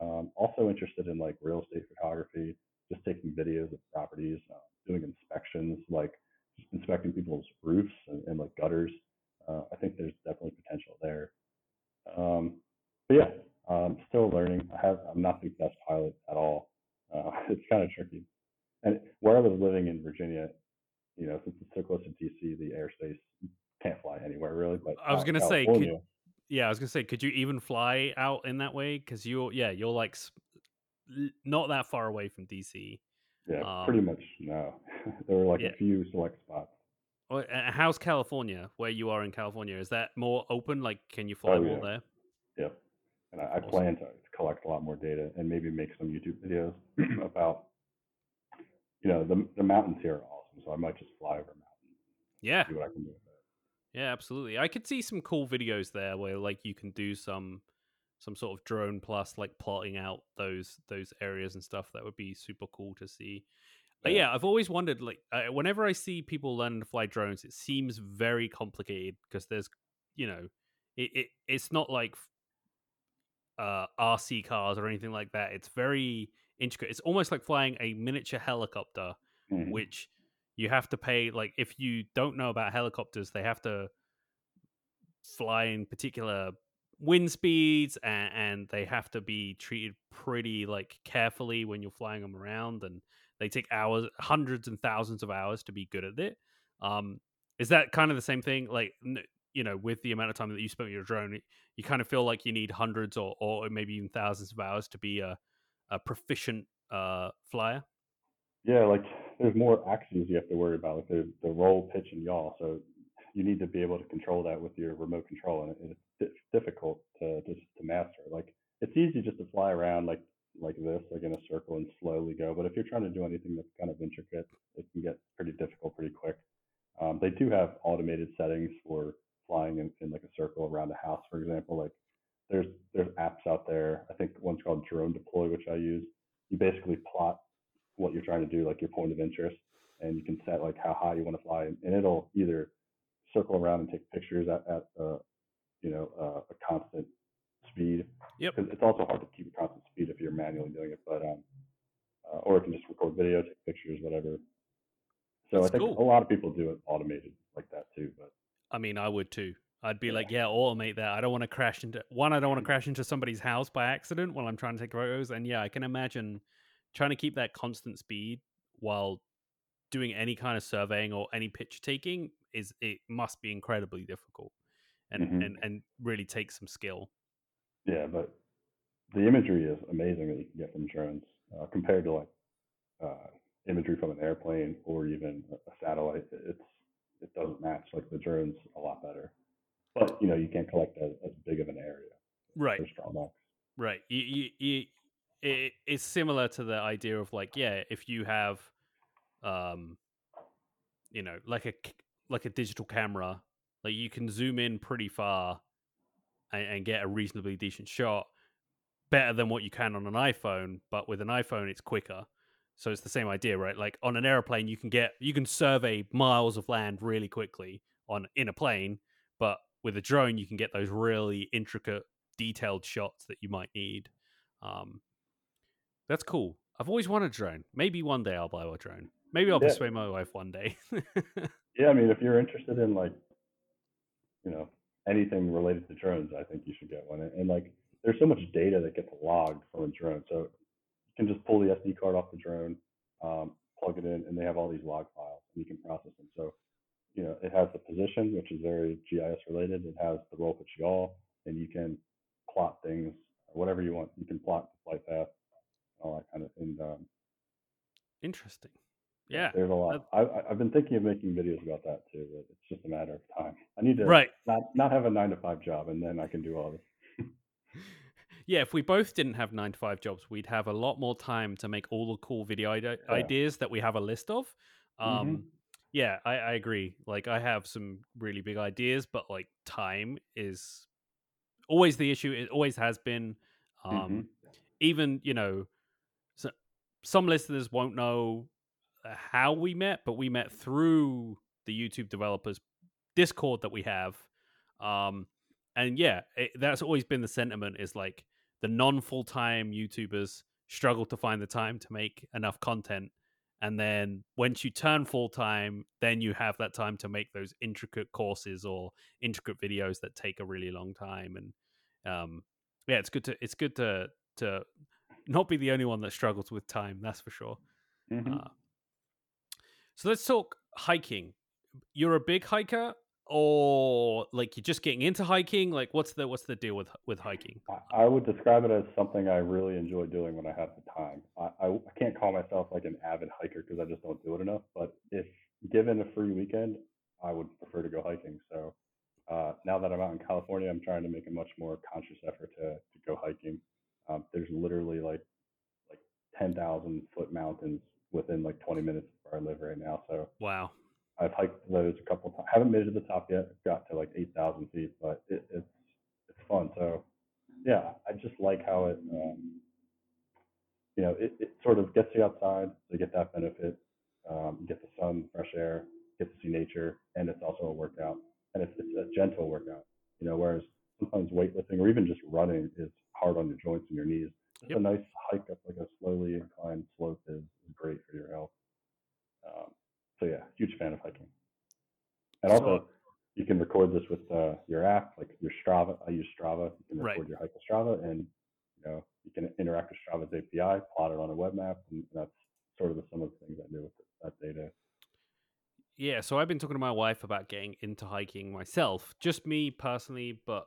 um, also interested in like real estate photography, just taking videos of properties, uh, doing inspections, like just inspecting people's roofs and, and like gutters. Uh, I think there's definitely potential there. Um, but yeah, I'm still learning. I have I'm not the best pilot at all. Uh, it's kind of tricky. And where I was living in Virginia, you know, since it's so close to DC, the airspace can't fly anywhere really. But I was gonna say, could, yeah, I was gonna say, could you even fly out in that way? Because you're, yeah, you're like not that far away from DC. Yeah, um, pretty much no. there were like yeah. a few select spots. How's California? Where you are in California, is that more open? Like, can you fly oh, more yeah. there? Yep. And I, I plan to collect a lot more data and maybe make some YouTube videos about, you know, the the mountains here are awesome. So I might just fly over mountains. Yeah. See what I can do. Yeah, absolutely. I could see some cool videos there where like you can do some some sort of drone plus like plotting out those those areas and stuff. That would be super cool to see. But yeah, I've always wondered like uh, whenever I see people learn to fly drones, it seems very complicated because there's you know it, it it's not like uh RC cars or anything like that. It's very intricate. It's almost like flying a miniature helicopter, mm-hmm. which you have to pay like if you don't know about helicopters, they have to fly in particular wind speeds and, and, they have to be treated pretty like carefully when you're flying them around and they take hours hundreds and thousands of hours to be good at it. Um is that kind of the same thing? Like you know with the amount of time that you spend with your drone you kind of feel like you need hundreds or, or maybe even thousands of hours to be a, a proficient uh flyer? Yeah like there's more axes you have to worry about like the, the roll pitch and yaw so you need to be able to control that with your remote control, and it's difficult to just to master. Like it's easy just to fly around like like this, like in a circle, and slowly go. But if you're trying to do anything that's kind of intricate, it can get pretty difficult pretty quick. Um, they do have automated settings for flying in, in like a circle around a house, for example. Like there's there's apps out there. I think one's called Drone Deploy, which I use. You basically plot what you're trying to do, like your point of interest, and you can set like how high you want to fly, and it'll either circle around and take pictures at, at uh, you know uh, a constant speed. Yep. Because it's also hard to keep a constant speed if you're manually doing it, but um, uh, or it can just record video, take pictures, whatever. So That's I think cool. a lot of people do it automated like that too. But I mean, I would too. I'd be like, yeah, automate that. I don't want to crash into one. I don't want to crash into somebody's house by accident while I'm trying to take photos. And yeah, I can imagine trying to keep that constant speed while doing any kind of surveying or any picture taking is it must be incredibly difficult and mm-hmm. and and really take some skill. Yeah but the imagery is amazing that you can get from drones uh, compared to like uh, imagery from an airplane or even a satellite it's it doesn't match like the drones a lot better. But you know you can't collect as, as big of an area right. right. You, you, you it, it's similar to the idea of like yeah if you have um you know like a like a digital camera, like you can zoom in pretty far and, and get a reasonably decent shot, better than what you can on an iPhone. But with an iPhone, it's quicker. So it's the same idea, right? Like on an airplane, you can get you can survey miles of land really quickly on in a plane, but with a drone, you can get those really intricate, detailed shots that you might need. Um, that's cool. I've always wanted a drone. Maybe one day I'll buy a drone. Maybe I'll yeah. persuade my wife one day. yeah, I mean, if you're interested in like, you know, anything related to drones, I think you should get one. And, like, there's so much data that gets logged from a drone, so you can just pull the SD card off the drone, um, plug it in, and they have all these log files, and you can process them. So, you know, it has the position, which is very GIS related. It has the roll pitch yaw, and you can plot things, whatever you want. You can plot the flight path, all that kind of. And um, interesting. Yeah, there's a lot. I, I've been thinking of making videos about that too, but it's just a matter of time. I need to right. not not have a nine to five job, and then I can do all this. yeah, if we both didn't have nine to five jobs, we'd have a lot more time to make all the cool video ide- yeah. ideas that we have a list of. Um, mm-hmm. Yeah, I, I agree. Like, I have some really big ideas, but like, time is always the issue. It always has been. Um, mm-hmm. Even you know, some listeners won't know uh, how we met, but we met through the YouTube developers Discord that we have. Um, and yeah, it, that's always been the sentiment is like the non full time YouTubers struggle to find the time to make enough content. And then once you turn full time, then you have that time to make those intricate courses or intricate videos that take a really long time. And um, yeah, it's good to it's good to to not be the only one that struggles with time. That's for sure. Mm-hmm. Uh, so let's talk hiking. You're a big hiker or like you're just getting into hiking like what's the what's the deal with with hiking i would describe it as something i really enjoy doing when i have the time i, I, I can't call myself like an avid hiker because i just don't do it enough but if given a free weekend i would prefer to go hiking so uh, now that i'm out in california i'm trying to make a much more conscious effort to, to go hiking um, there's literally like like 10000 foot mountains within like 20 minutes of where i live right now so wow I've hiked those a couple times. Haven't made it to the top yet. Got to like eight thousand feet, but it, it's it's fun. So yeah, I just like how it um, you know it, it sort of gets you outside to get that benefit. Um, get the sun, fresh air, get to see nature, and it's also a workout. And it's it's a gentle workout. You know, whereas sometimes weightlifting or even just running is hard on your joints and your knees. Just yep. a nice hike up like a slowly inclined slope is, is great for your health. Um, so yeah, huge fan of hiking. And also, so, you can record this with uh, your app, like your Strava. I use Strava. You can record right. your hike with Strava, and you know you can interact with Strava's API, plot it on a web map, and that's sort of the, some of the things I do with that data. Yeah, so I've been talking to my wife about getting into hiking myself, just me personally, but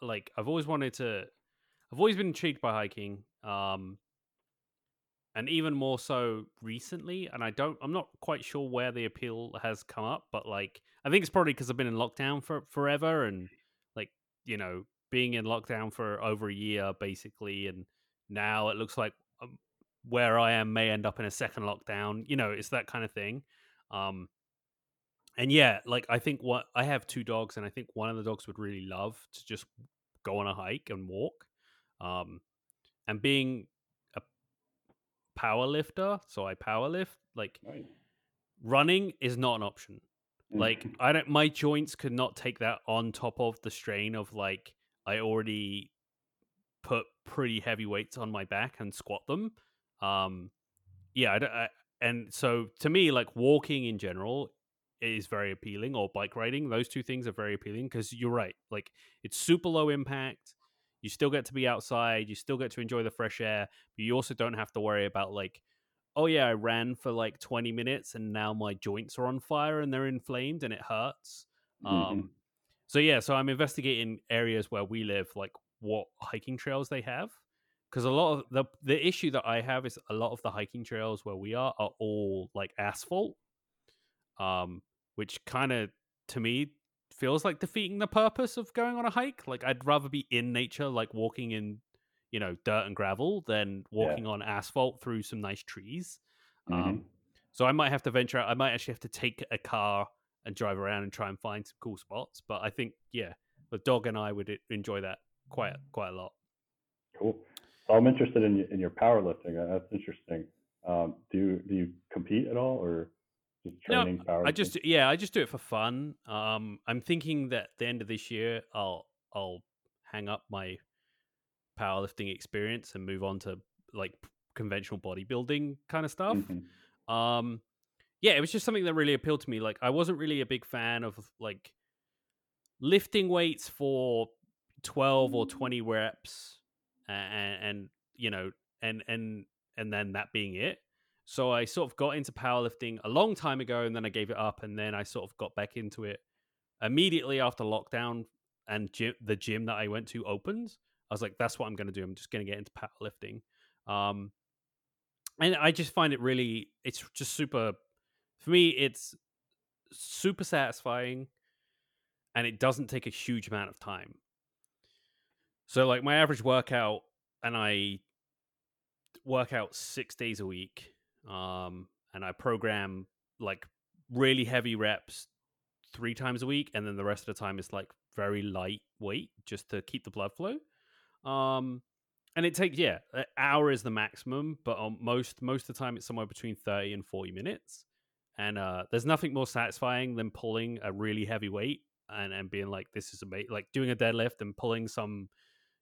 like I've always wanted to. I've always been intrigued by hiking. Um, and even more so recently and i don't i'm not quite sure where the appeal has come up but like i think it's probably because i've been in lockdown for forever and like you know being in lockdown for over a year basically and now it looks like um, where i am may end up in a second lockdown you know it's that kind of thing um and yeah like i think what i have two dogs and i think one of the dogs would really love to just go on a hike and walk um and being a power lifter, so I power lift. Like nice. running is not an option. Like mm. I don't my joints could not take that on top of the strain of like I already put pretty heavy weights on my back and squat them. Um yeah, I, I, and so to me like walking in general is very appealing or bike riding. Those two things are very appealing because you're right. Like it's super low impact you still get to be outside, you still get to enjoy the fresh air, but you also don't have to worry about like, oh yeah, I ran for like 20 minutes and now my joints are on fire and they're inflamed and it hurts. Mm-hmm. Um, so yeah, so I'm investigating areas where we live, like what hiking trails they have, because a lot of the the issue that I have is a lot of the hiking trails where we are are all like asphalt, um, which kind of to me feels like defeating the purpose of going on a hike. Like I'd rather be in nature, like walking in, you know, dirt and gravel, than walking yeah. on asphalt through some nice trees. Mm-hmm. Um, so I might have to venture out. I might actually have to take a car and drive around and try and find some cool spots. But I think, yeah, the dog and I would enjoy that quite quite a lot. Cool. So I'm interested in in your powerlifting. That's interesting. Um, do you, do you compete at all, or no, I just yeah, I just do it for fun. Um, I'm thinking that the end of this year, I'll I'll hang up my powerlifting experience and move on to like conventional bodybuilding kind of stuff. Mm-hmm. Um, yeah, it was just something that really appealed to me. Like, I wasn't really a big fan of like lifting weights for twelve or twenty reps, and, and you know, and and and then that being it. So I sort of got into powerlifting a long time ago and then I gave it up and then I sort of got back into it immediately after lockdown and the gym that I went to opened. I was like, that's what I'm going to do. I'm just going to get into powerlifting. Um, and I just find it really, it's just super, for me, it's super satisfying and it doesn't take a huge amount of time. So like my average workout, and I work out six days a week, um, and I program like really heavy reps three times a week, and then the rest of the time is like very light weight just to keep the blood flow. Um, and it takes yeah, an hour is the maximum, but on most most of the time it's somewhere between thirty and forty minutes. And uh, there's nothing more satisfying than pulling a really heavy weight and and being like, this is amazing, like doing a deadlift and pulling some,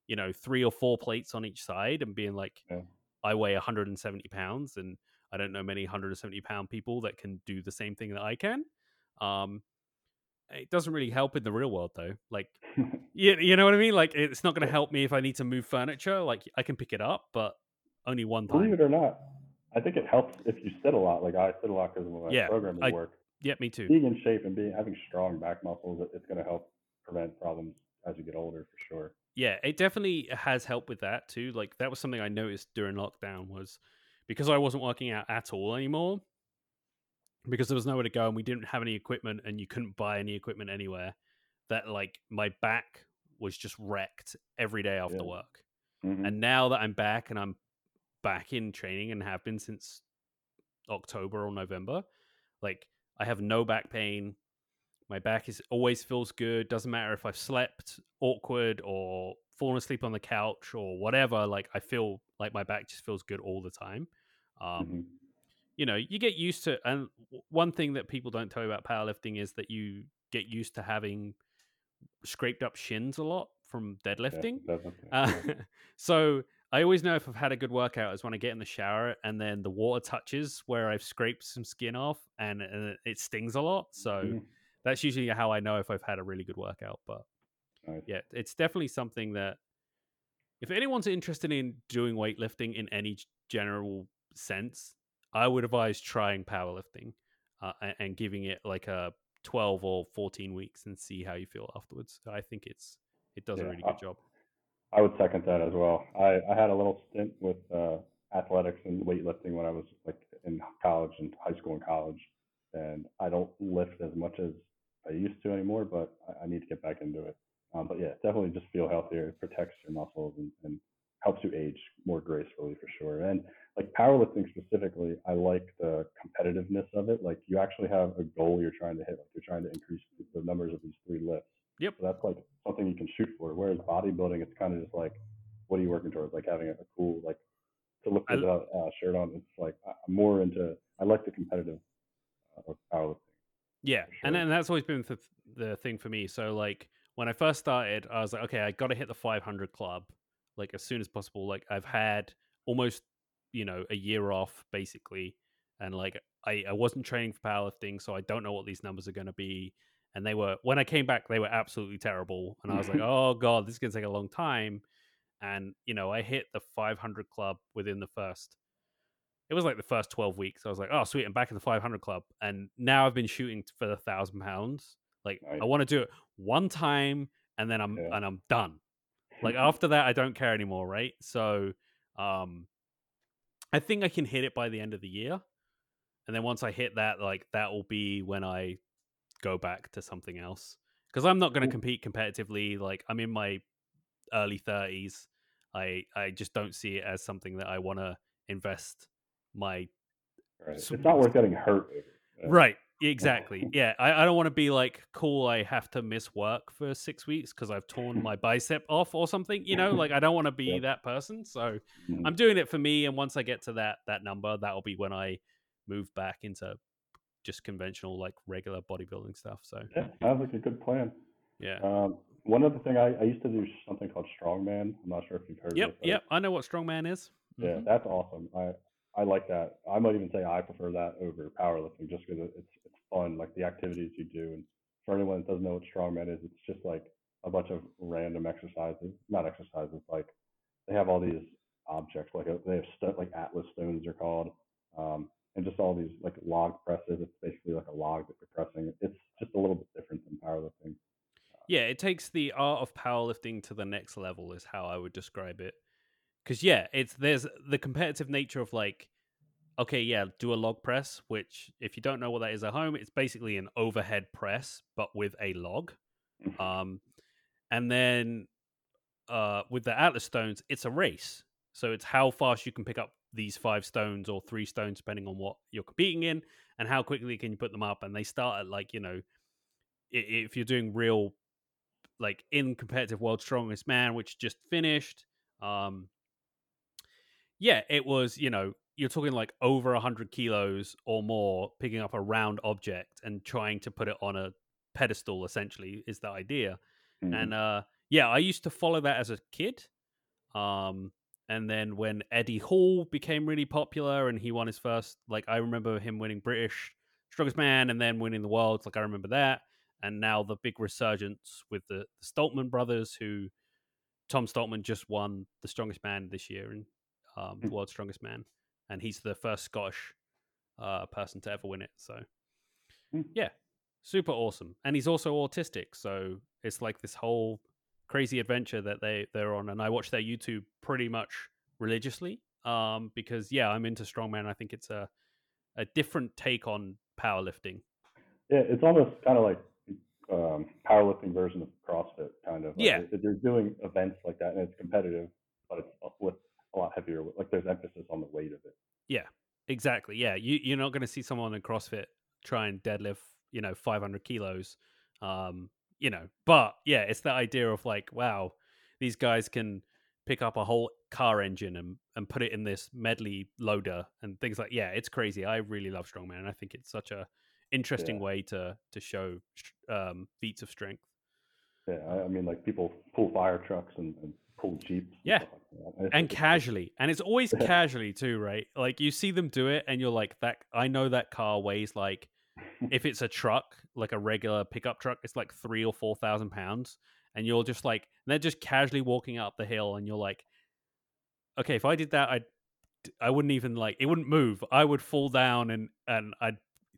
you know, three or four plates on each side and being like, Yeah. I weigh 170 pounds and I don't know many 170 pound people that can do the same thing that I can. Um, it doesn't really help in the real world though. Like, you, you know what I mean? Like, it's not going to help me if I need to move furniture. Like, I can pick it up, but only one time. Believe it or not, I think it helps if you sit a lot. Like I sit a lot because of my Yeah, programming I- work. Yeah, me too. Being in shape and being having strong back muscles, it, it's going to help prevent problems as you get older for sure. Yeah, it definitely has helped with that too. Like that was something I noticed during lockdown was because I wasn't working out at all anymore. Because there was nowhere to go and we didn't have any equipment and you couldn't buy any equipment anywhere. That like my back was just wrecked every day after Yeah. work. Mhm. And now that I'm back and I'm back in training and have been since October or November, like I have no back pain. My back is always feels good. Doesn't matter if I've slept awkward or fallen asleep on the couch or whatever. Like I feel like my back just feels good all the time. Um, Mhm. You know, you get used to. And one thing that people don't tell you about powerlifting is that you get used to having scraped up shins a lot from deadlifting. definitely. Uh, so I always know if I've had a good workout is when I get in the shower and then the water touches where I've scraped some skin off and, and it stings a lot. So Mhm. that's usually how I know if I've had a really good workout. But yeah, it's definitely something that if anyone's interested in doing weightlifting in any general sense, I would advise trying powerlifting uh, and giving it like a 12 or 14 weeks and see how you feel afterwards. I think it's it does a Yeah, really good I- job. I would second that as well. I, I had a little stint with uh, athletics and weightlifting when I was like in college and high school and college, and I don't lift as much as I used to anymore, but I, I need to get back into it. Um, but yeah, definitely just feel healthier. It protects your muscles and, and helps you age more gracefully for sure. And like powerlifting specifically, I like the competitiveness of it. Like you actually have a goal you're trying to hit. Like you're trying to increase the numbers of these three lifts. Yep. So that's like something you can shoot for. Whereas bodybuilding, it's kind of just like, what are you working towards? Like having a, a cool like to look uh, uh, shirt on. It's like I'm more into. I like the competitive uh, powerlifting. Yeah, for and then that's always been the, the thing for me. So like when I first started, I was like, okay, I got to hit the 500 club like as soon as possible. Like I've had almost you know a year off basically, and like I I wasn't training for powerlifting, so I don't know what these numbers are going to be. And they were when I came back, they were absolutely terrible, and I was like, oh god, this is going to take a long time. And you know, I hit the 500 club within the first it was like the first 12 weeks. I was like, oh, sweet, I'm back in the 500 club. And now I've been shooting for the thousand pounds. Like, Nice. I want to do it one time and then I'm, Yeah. and I'm done. Like, after that, I don't care anymore. Right. So, um, I think I can hit it by the end of the year. And then once I hit that, like, that will be when I go back to something else. Cause I'm not going to compete competitively. Like, I'm in my early 30s. I, I just don't see it as something that I want to invest my right. It's not worth getting hurt. Over. Right exactly yeah I, I don't want to be like cool i have to miss work for six weeks because i've torn my bicep off or something you know like i don't want to be Yep. that person so Mhm. i'm doing it for me and once i get to that that number that'll be when i move back into just conventional like regular bodybuilding stuff so Yeah, sounds like a good plan. yeah Um, one other thing, I, I used to do something called strongman. I'm not sure if you've heard of yep it. but yep i know what strongman is Yeah, Mhm. that's awesome. I I like that. I might even say I prefer that over powerlifting just because it's fun, like the activities you do. And for anyone that doesn't know what strongman is, it's just like a bunch of random exercises, not exercises, like they have all these objects, like they have like Atlas stones they're called, um, and just all these like log presses. It's basically like a log that you're pressing. It's just a little bit different than powerlifting. Yeah, it takes the art of powerlifting to the next level is how I would describe it. Cuz yeah, it's there's the competitive nature of like okay, yeah, do a log press, which if you don't know what that is at home, it's basically an overhead press but with a log. Um and then uh, with the Atlas stones, it's a race. So it's how fast you can pick up these five stones or three stones, depending on what you're competing in, and how quickly can you put them up. And they start at like you know, if you're doing real, like in competitive world strongest man, which just finished. Um, yeah, it was you know you're talking like over 100 kilos or more picking up a round object and trying to put it on a pedestal essentially is the idea mm-hmm. and uh yeah i used to follow that as a kid um and then when eddie hall became really popular and he won his first like i remember him winning british strongest man and then winning the world like i remember that and now the big resurgence with the, the stoltman brothers who tom stoltman just won the strongest man this year and um, the hmm. world's strongest man and he's the first Scottish uh, person to ever win it. So, mm. yeah, super awesome. And he's also autistic, so it's like this whole crazy adventure that they they're on. And I watch their YouTube pretty much religiously um, because yeah, I'm into strongman. I think it's a a different take on powerlifting. Yeah, it's almost kind of like um, powerlifting version of CrossFit, kind of. Like yeah, they're doing events like that, and it's competitive, but it's with a lot heavier. Like there's emphasis on the weight of it. Yeah, exactly. Yeah, you you're not going to see someone in CrossFit try and deadlift, you know, 500 kilos. Um, you know, but yeah, it's the idea of like, wow, these guys can pick up a whole car engine and, and put it in this medley loader and things like yeah it's crazy i really love strongman and i think it's such a interesting yeah. way to to show um, feats of strength yeah i mean like people pull fire trucks and, and pull jeeps yeah and casually and it's always casually too right? Like you see them do it and you're like that i know that car weighs like if it's a truck like a regular pickup truck it's like three or four thousand pounds. And you're just like they're just casually walking up the hill and you're like okay if i did that i i wouldn't even like it wouldn't move. I would fall down and and i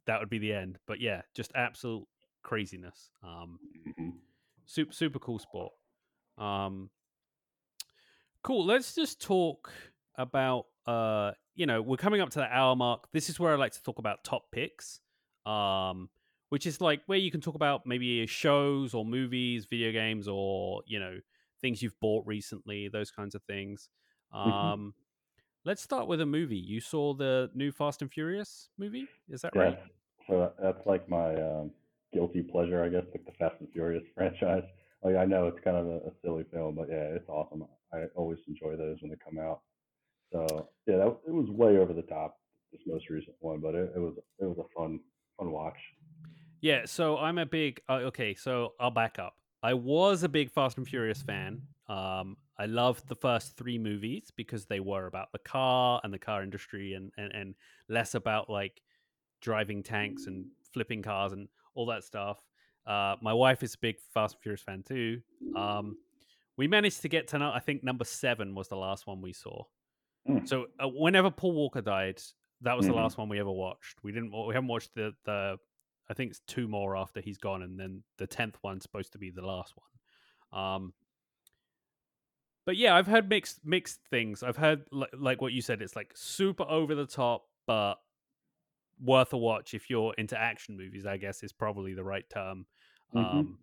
that would be the end. But yeah just absolute craziness um mm-hmm. super super cool sport. Um Cool. Let's just talk about uh, you know, we're coming up to the hour mark. This is where I like to talk about top picks. Um, which is like where you can talk about maybe shows or movies, video games, or you know, things you've bought recently, those kinds of things. Mm-hmm. Um, mm-hmm. let's start with a movie. You saw the new Fast and Furious movie, is that yeah. right? So that's like my um, guilty pleasure, I guess, like the Fast and Furious franchise. Like I know it's kind of a, a silly film, but yeah, it's awesome. I always enjoy those when they come out. So yeah, that, it was way over the top this most recent one, but it, it was it was a fun fun watch. Yeah, so I'm a big uh, okay. So I'll back up. I was a big Fast and Furious fan. Um, I loved the first three movies because they were about the car and the car industry, and and, and less about like driving tanks and flipping cars and all that stuff. Uh, my wife is a big Fast and Furious fan too. Um, we managed to get to I think number seven was the last one we saw. Mm. So uh, whenever Paul Walker died, that was mm-hmm. the last one we ever watched. We didn't. We haven't watched the the. I think it's two more after he's gone, and then the tenth one's supposed to be the last one. Um, but yeah, I've heard mixed mixed things. I've heard like, like what you said. It's like super over the top, but worth a watch if you're into action movies. I guess is probably the right term. Mm-hmm. Um,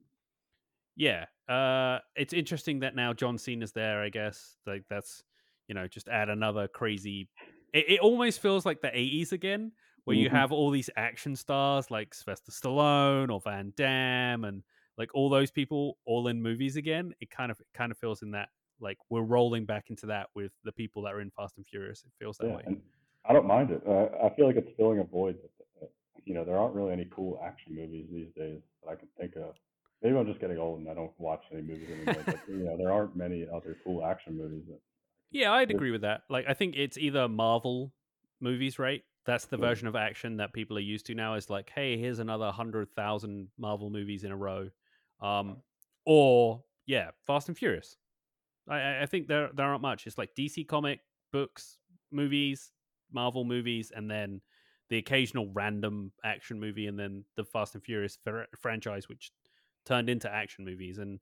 yeah, uh, it's interesting that now John Cena's there. I guess like that's you know just add another crazy. It, it almost feels like the '80s again, where mm-hmm. you have all these action stars like Sylvester Stallone or Van Damme and like all those people all in movies again. It kind of it kind of feels in that like we're rolling back into that with the people that are in Fast and Furious. It feels that yeah, way. I don't mind it. Uh, I feel like it's filling a void. That, you know, there aren't really any cool action movies these days that I can think of. Maybe I'm just getting old and I don't watch any movies anymore. but you know, there aren't many other cool action movies. That, yeah, I'd agree with that. Like, I think it's either Marvel movies, right? That's the yeah. version of action that people are used to now. Is like, hey, here's another hundred thousand Marvel movies in a row, um, or yeah, Fast and Furious. I, I think there there aren't much. It's like DC comic books, movies, Marvel movies, and then the occasional random action movie, and then the Fast and Furious fr- franchise, which turned into action movies, and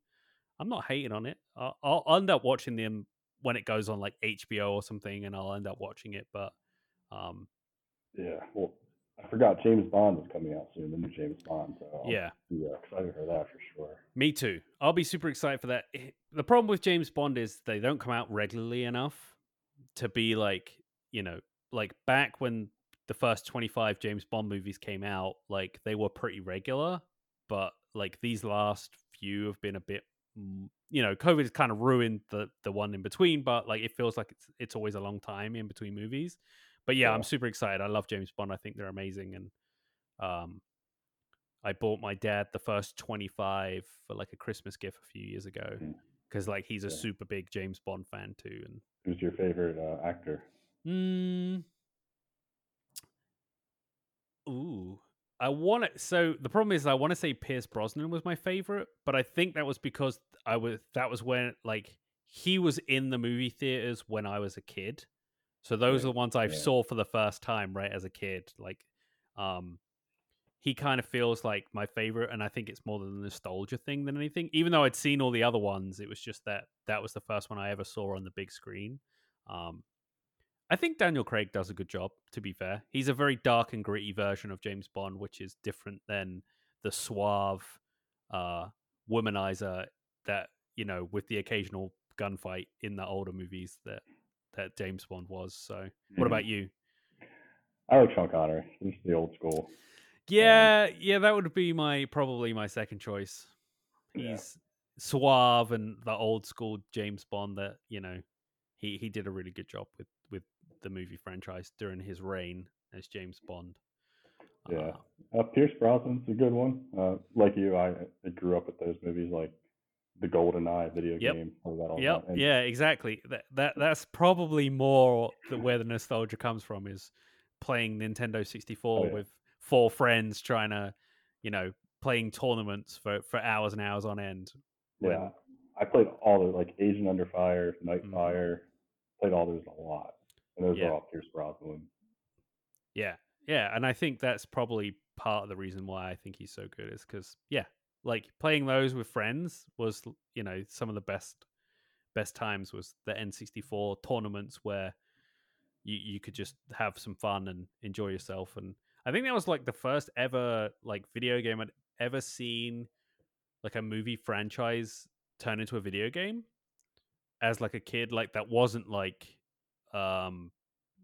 I'm not hating on it. I'll, I'll, end up watching them when it goes on like HBO or something, and I'll end up watching it. But um, yeah, well, I forgot James Bond is coming out soon, the new James Bond. So I'll yeah, be excited for that for sure. Me too. I'll be super excited for that. the problem with James Bond is they don't come out regularly enough to be like you know like back when the first 25 James Bond movies came out like they were pretty regular but like these last few have been a bit you know COVID has kind of ruined the the one in between but like it feels like it's it's always a long time in between movies but yeah, yeah. I'm super excited I love James Bond I think they're amazing and um I bought my dad the first 25 for like a Christmas gift a few years ago because mm. like he's a yeah. super big James Bond fan too. And who's your favorite uh, actor? Mm. Ooh, I want to. So the problem is, I want to say Pierce Brosnan was my favorite, but I think that was because I was that was when like he was in the movie theaters when I was a kid. So those right. are the ones I yeah. saw for the first time, right, as a kid. Like, um, he kind of feels like my favorite, and I think it's more than the nostalgia thing than anything. Even though I'd seen all the other ones, it was just that that was the first one I ever saw on the big screen. Um, I think Daniel Craig does a good job. To be fair, he's a very dark and gritty version of James Bond, which is different than the suave uh, womanizer that you know with the occasional gunfight in the older movies that that James Bond was. So, mm-hmm. what about you? I like Sean Connery. He's the old school. Yeah, um, yeah, that would be my probably my second choice. He's yeah. suave and the old school James Bond that you know he he did a really good job with with the movie franchise during his reign as James Bond. Yeah, uh, uh, Pierce Brosnan's a good one. Uh, like you, I, I grew up with those movies, like the Golden Eye video yep. game. yep. And, yeah, exactly. That that that's probably more the, where the nostalgia comes from is playing Nintendo 64 oh, yeah. with four friends trying to, you know, playing tournaments for, for hours and hours on end. Yeah. I played all the like Agent Under Fire, Nightfire, mm-hmm. played all those a lot. And those yeah. are all Pierce Brosnan. Yeah. Yeah. And I think that's probably part of the reason why I think he's so good is because, yeah, like playing those with friends was, you know, some of the best best times was the N64 tournaments where you, you could just have some fun and enjoy yourself and I think that was like the first ever like video game I'd ever seen like a movie franchise turn into a video game as like a kid like that wasn't like um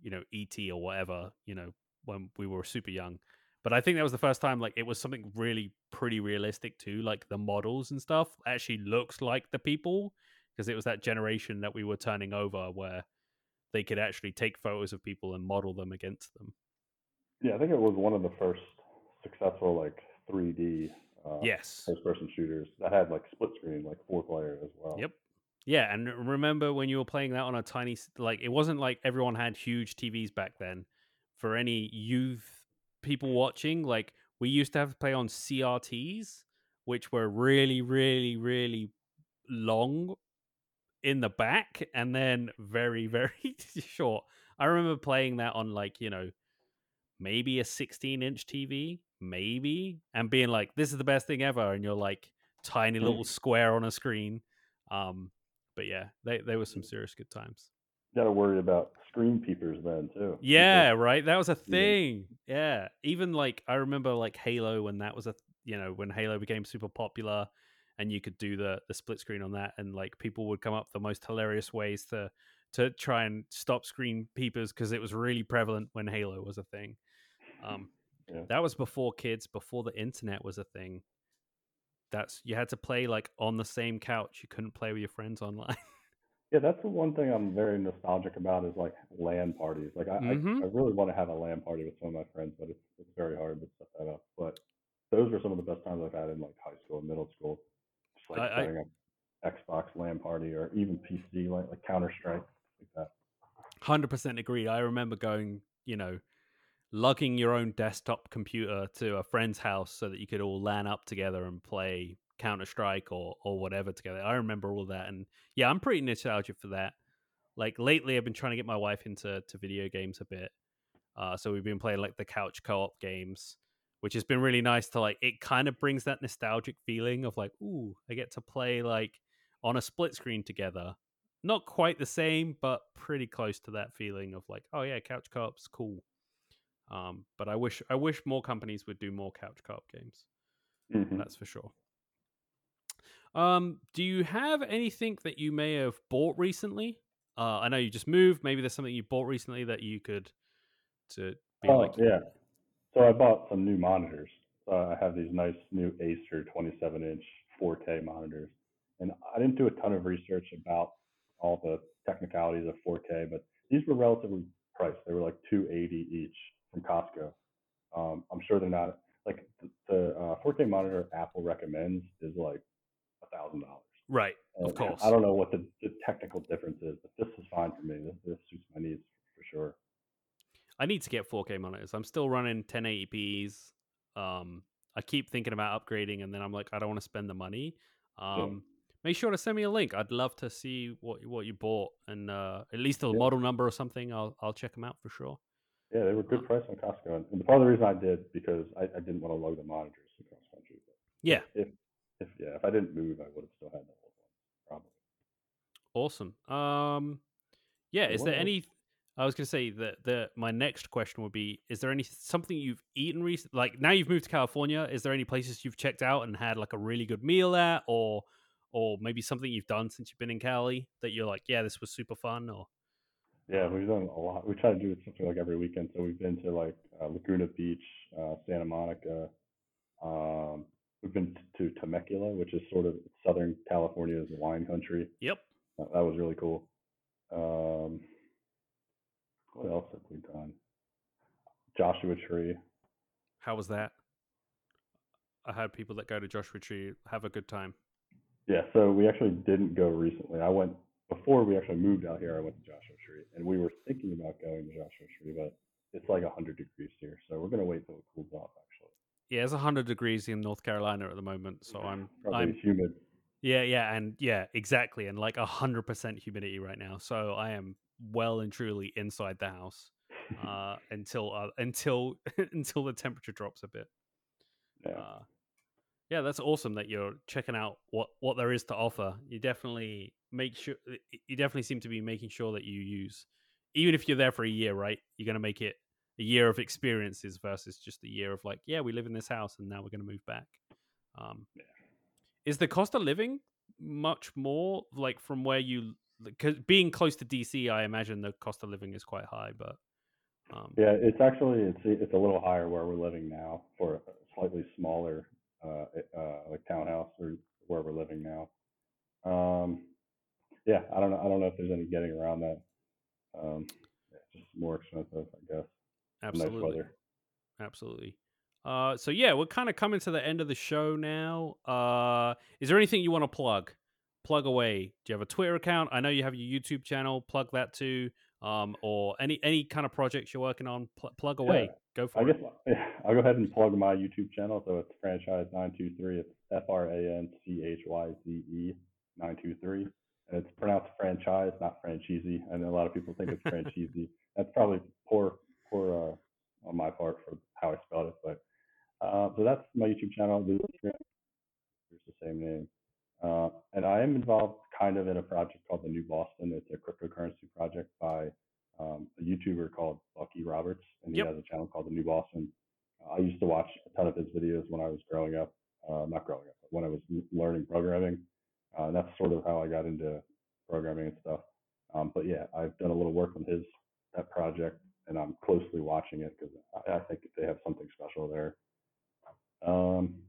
you know ET or whatever, you know, when we were super young. But I think that was the first time like it was something really pretty realistic too, like the models and stuff actually looks like the people because it was that generation that we were turning over where they could actually take photos of people and model them against them. Yeah, I think it was one of the first successful like 3D uh, yes first person shooters that had like split screen, like four player as well. Yep. Yeah, and remember when you were playing that on a tiny like it wasn't like everyone had huge TVs back then. For any youth people watching, like we used to have to play on CRTs, which were really, really, really long in the back and then very, very short. I remember playing that on like, you know, maybe a 16 inch TV, maybe, and being like, this is the best thing ever. And you're like, tiny little square on a screen. Um, but yeah, they, they were some serious good times. Got to worry about screen peepers then too. Yeah, because, right. That was a thing. Yeah. yeah. Even like I remember like Halo when that was a you know when Halo became super popular, and you could do the the split screen on that, and like people would come up the most hilarious ways to to try and stop screen peepers because it was really prevalent when Halo was a thing. Um, yeah. That was before kids, before the internet was a thing. That's you had to play like on the same couch. You couldn't play with your friends online. yeah, that's the one thing I'm very nostalgic about is like LAN parties. Like I, mm-hmm. I, I, really want to have a LAN party with some of my friends, but it's it's very hard to set that up. But those were some of the best times I've had in like high school and middle school. Just like I, setting up Xbox LAN party or even PC like like Counter Strike like that. Hundred percent agree. I remember going, you know, lugging your own desktop computer to a friend's house so that you could all LAN up together and play Counter Strike or or whatever together. I remember all that, and yeah, I'm pretty nostalgic for that. Like lately, I've been trying to get my wife into to video games a bit, uh, so we've been playing like the couch co-op games, which has been really nice. To like, it kind of brings that nostalgic feeling of like, ooh, I get to play like on a split screen together. Not quite the same, but pretty close to that feeling of like, oh yeah, couch co-op's cool. Um, but I wish I wish more companies would do more couch co-op games. Mm-hmm. That's for sure. Um, do you have anything that you may have bought recently? Uh, I know you just moved. Maybe there's something you bought recently that you could to be Oh like. yeah. So I bought some new monitors. So I have these nice new Acer 27 inch 4K monitors, and I didn't do a ton of research about all the technicalities of 4K, but these were relatively priced. They were like 280 each from Costco. Um, I'm sure they're not like the, the uh, 4K monitor Apple recommends is like a thousand dollars. Right, of course. I don't know what the, the technical difference is, but this is fine for me. This, this suits my needs for sure. I need to get 4K monitors. I'm still running 1080p's. Um, I keep thinking about upgrading, and then I'm like, I don't want to spend the money. Um, make sure to send me a link. I'd love to see what what you bought, and uh, at least a Yeah. model number or something. I'll I'll check them out for sure. Yeah, they were good price on Costco, and part of the reason I did because I, I didn't want to lug the monitors across country. But Yeah, if if yeah, if I didn't move, I would have still had the old one, probably. awesome. Um, yeah, is there any? I was gonna say that the my next question would be: Is there any something you've eaten recently? Like now you've moved to California, is there any places you've checked out and had like a really good meal at, or or maybe something you've done since you've been in Cali that you're like, yeah, this was super fun, or Yeah, we've done a lot. We try to do something like every weekend. So we've been to like uh, Laguna Beach, uh, Santa Monica. Um, we've been to Temecula, which is sort of Southern California's wine country. yep, Uh, that was really cool. Um, what else have we done? Joshua Tree. how was that? I had people that go to Joshua Tree have a good time. Yeah, so we actually didn't go recently. I went before we actually moved out here. I went to Joshua Tree, and we were thinking about going to Joshua Tree, but it's like hundred degrees here, so we're gonna wait till it cools off. Actually, Yeah, it's hundred degrees in North Carolina at the moment, so I'm probably I'm humid. Yeah, yeah, and yeah, exactly, and like a hundred percent humidity right now. So I am well and truly inside the house uh, until uh, until until the temperature drops a bit. yeah, Uh, yeah, that's awesome that you're checking out what what there is to offer. You definitely make sure you definitely seem to be making sure that you use, even if you're there for a year, right? You're gonna make it a year of experiences versus just a year of like, yeah, we live in this house and now we're gonna move back. Um, Yeah. Is the cost of living much more like from where you? Because being close to DC, I imagine the cost of living is quite high, but um, yeah. It's actually it's it's a little higher where we're living now for a slightly smaller uh, uh, like townhouse or where we're living now. Um, yeah, I don't know. I don't know if there's any getting around that. Um, it's just more expensive, I guess. absolutely. Nice weather. Absolutely. Uh, so yeah, we're kind of coming to the end of the show now. Uh, is there anything you want to plug? Plug away. Do you have a Twitter account? I know you have your YouTube channel. Plug that too. Um, or any any kind of projects you're working on. Pl- plug away. Yeah. Go for I it. guess I'll go ahead and plug my YouTube channel. So it's Franchyze nine two three. It's F R A N C H Y Z E nine two three, and it's pronounced franchise, not franchisee. I know a lot of people think it's franchisee. That's probably poor poor uh, on my part for how I spelled it, but uh, so that's my YouTube channel. The Instagram is the same name, uh, and I am involved kind of in a project called the New Boston. It's a cryptocurrency project by um, a YouTuber called Bucky Roberts, and he Yep. has a channel called the New Boston. Uh, I used to watch a ton of his videos when I was growing up, uh, not growing up, but when I was learning programming. Uh, and that's sort of how I got into programming and stuff. Um, but yeah, I've done a little work on his that project, and I'm closely watching it because I, I think they have something special there. Um,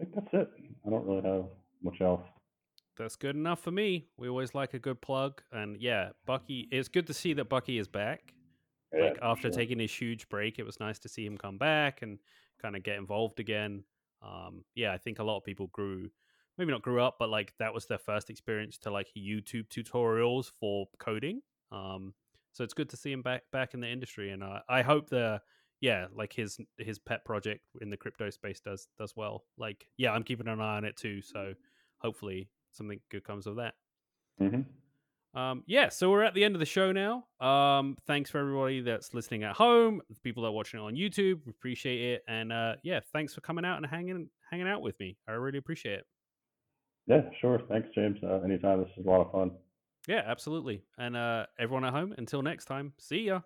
I think that's it. I don't really have much else. That's good enough for me. We always like a good plug, and yeah, Bucky. It's good to see that Bucky is back. Yeah, like after sure. taking his huge break, it was nice to see him come back and kind of get involved again. Um, yeah, I think a lot of people grew, maybe not grew up, but like that was their first experience to like YouTube tutorials for coding. Um, so it's good to see him back back in the industry, and uh, I hope the yeah, like his his pet project in the crypto space does does well. Like yeah, I'm keeping an eye on it too. So hopefully something good comes of that. Mhm. Um, yeah, so we're at the end of the show now. Um, thanks for everybody that's listening at home, people that are watching it on YouTube. We appreciate it, and uh, yeah, thanks for coming out and hanging hanging out with me. I really appreciate it. Yeah, sure. Thanks, James. Uh, anytime. This is a lot of fun. Yeah, absolutely. And uh, everyone at home, until next time, see ya.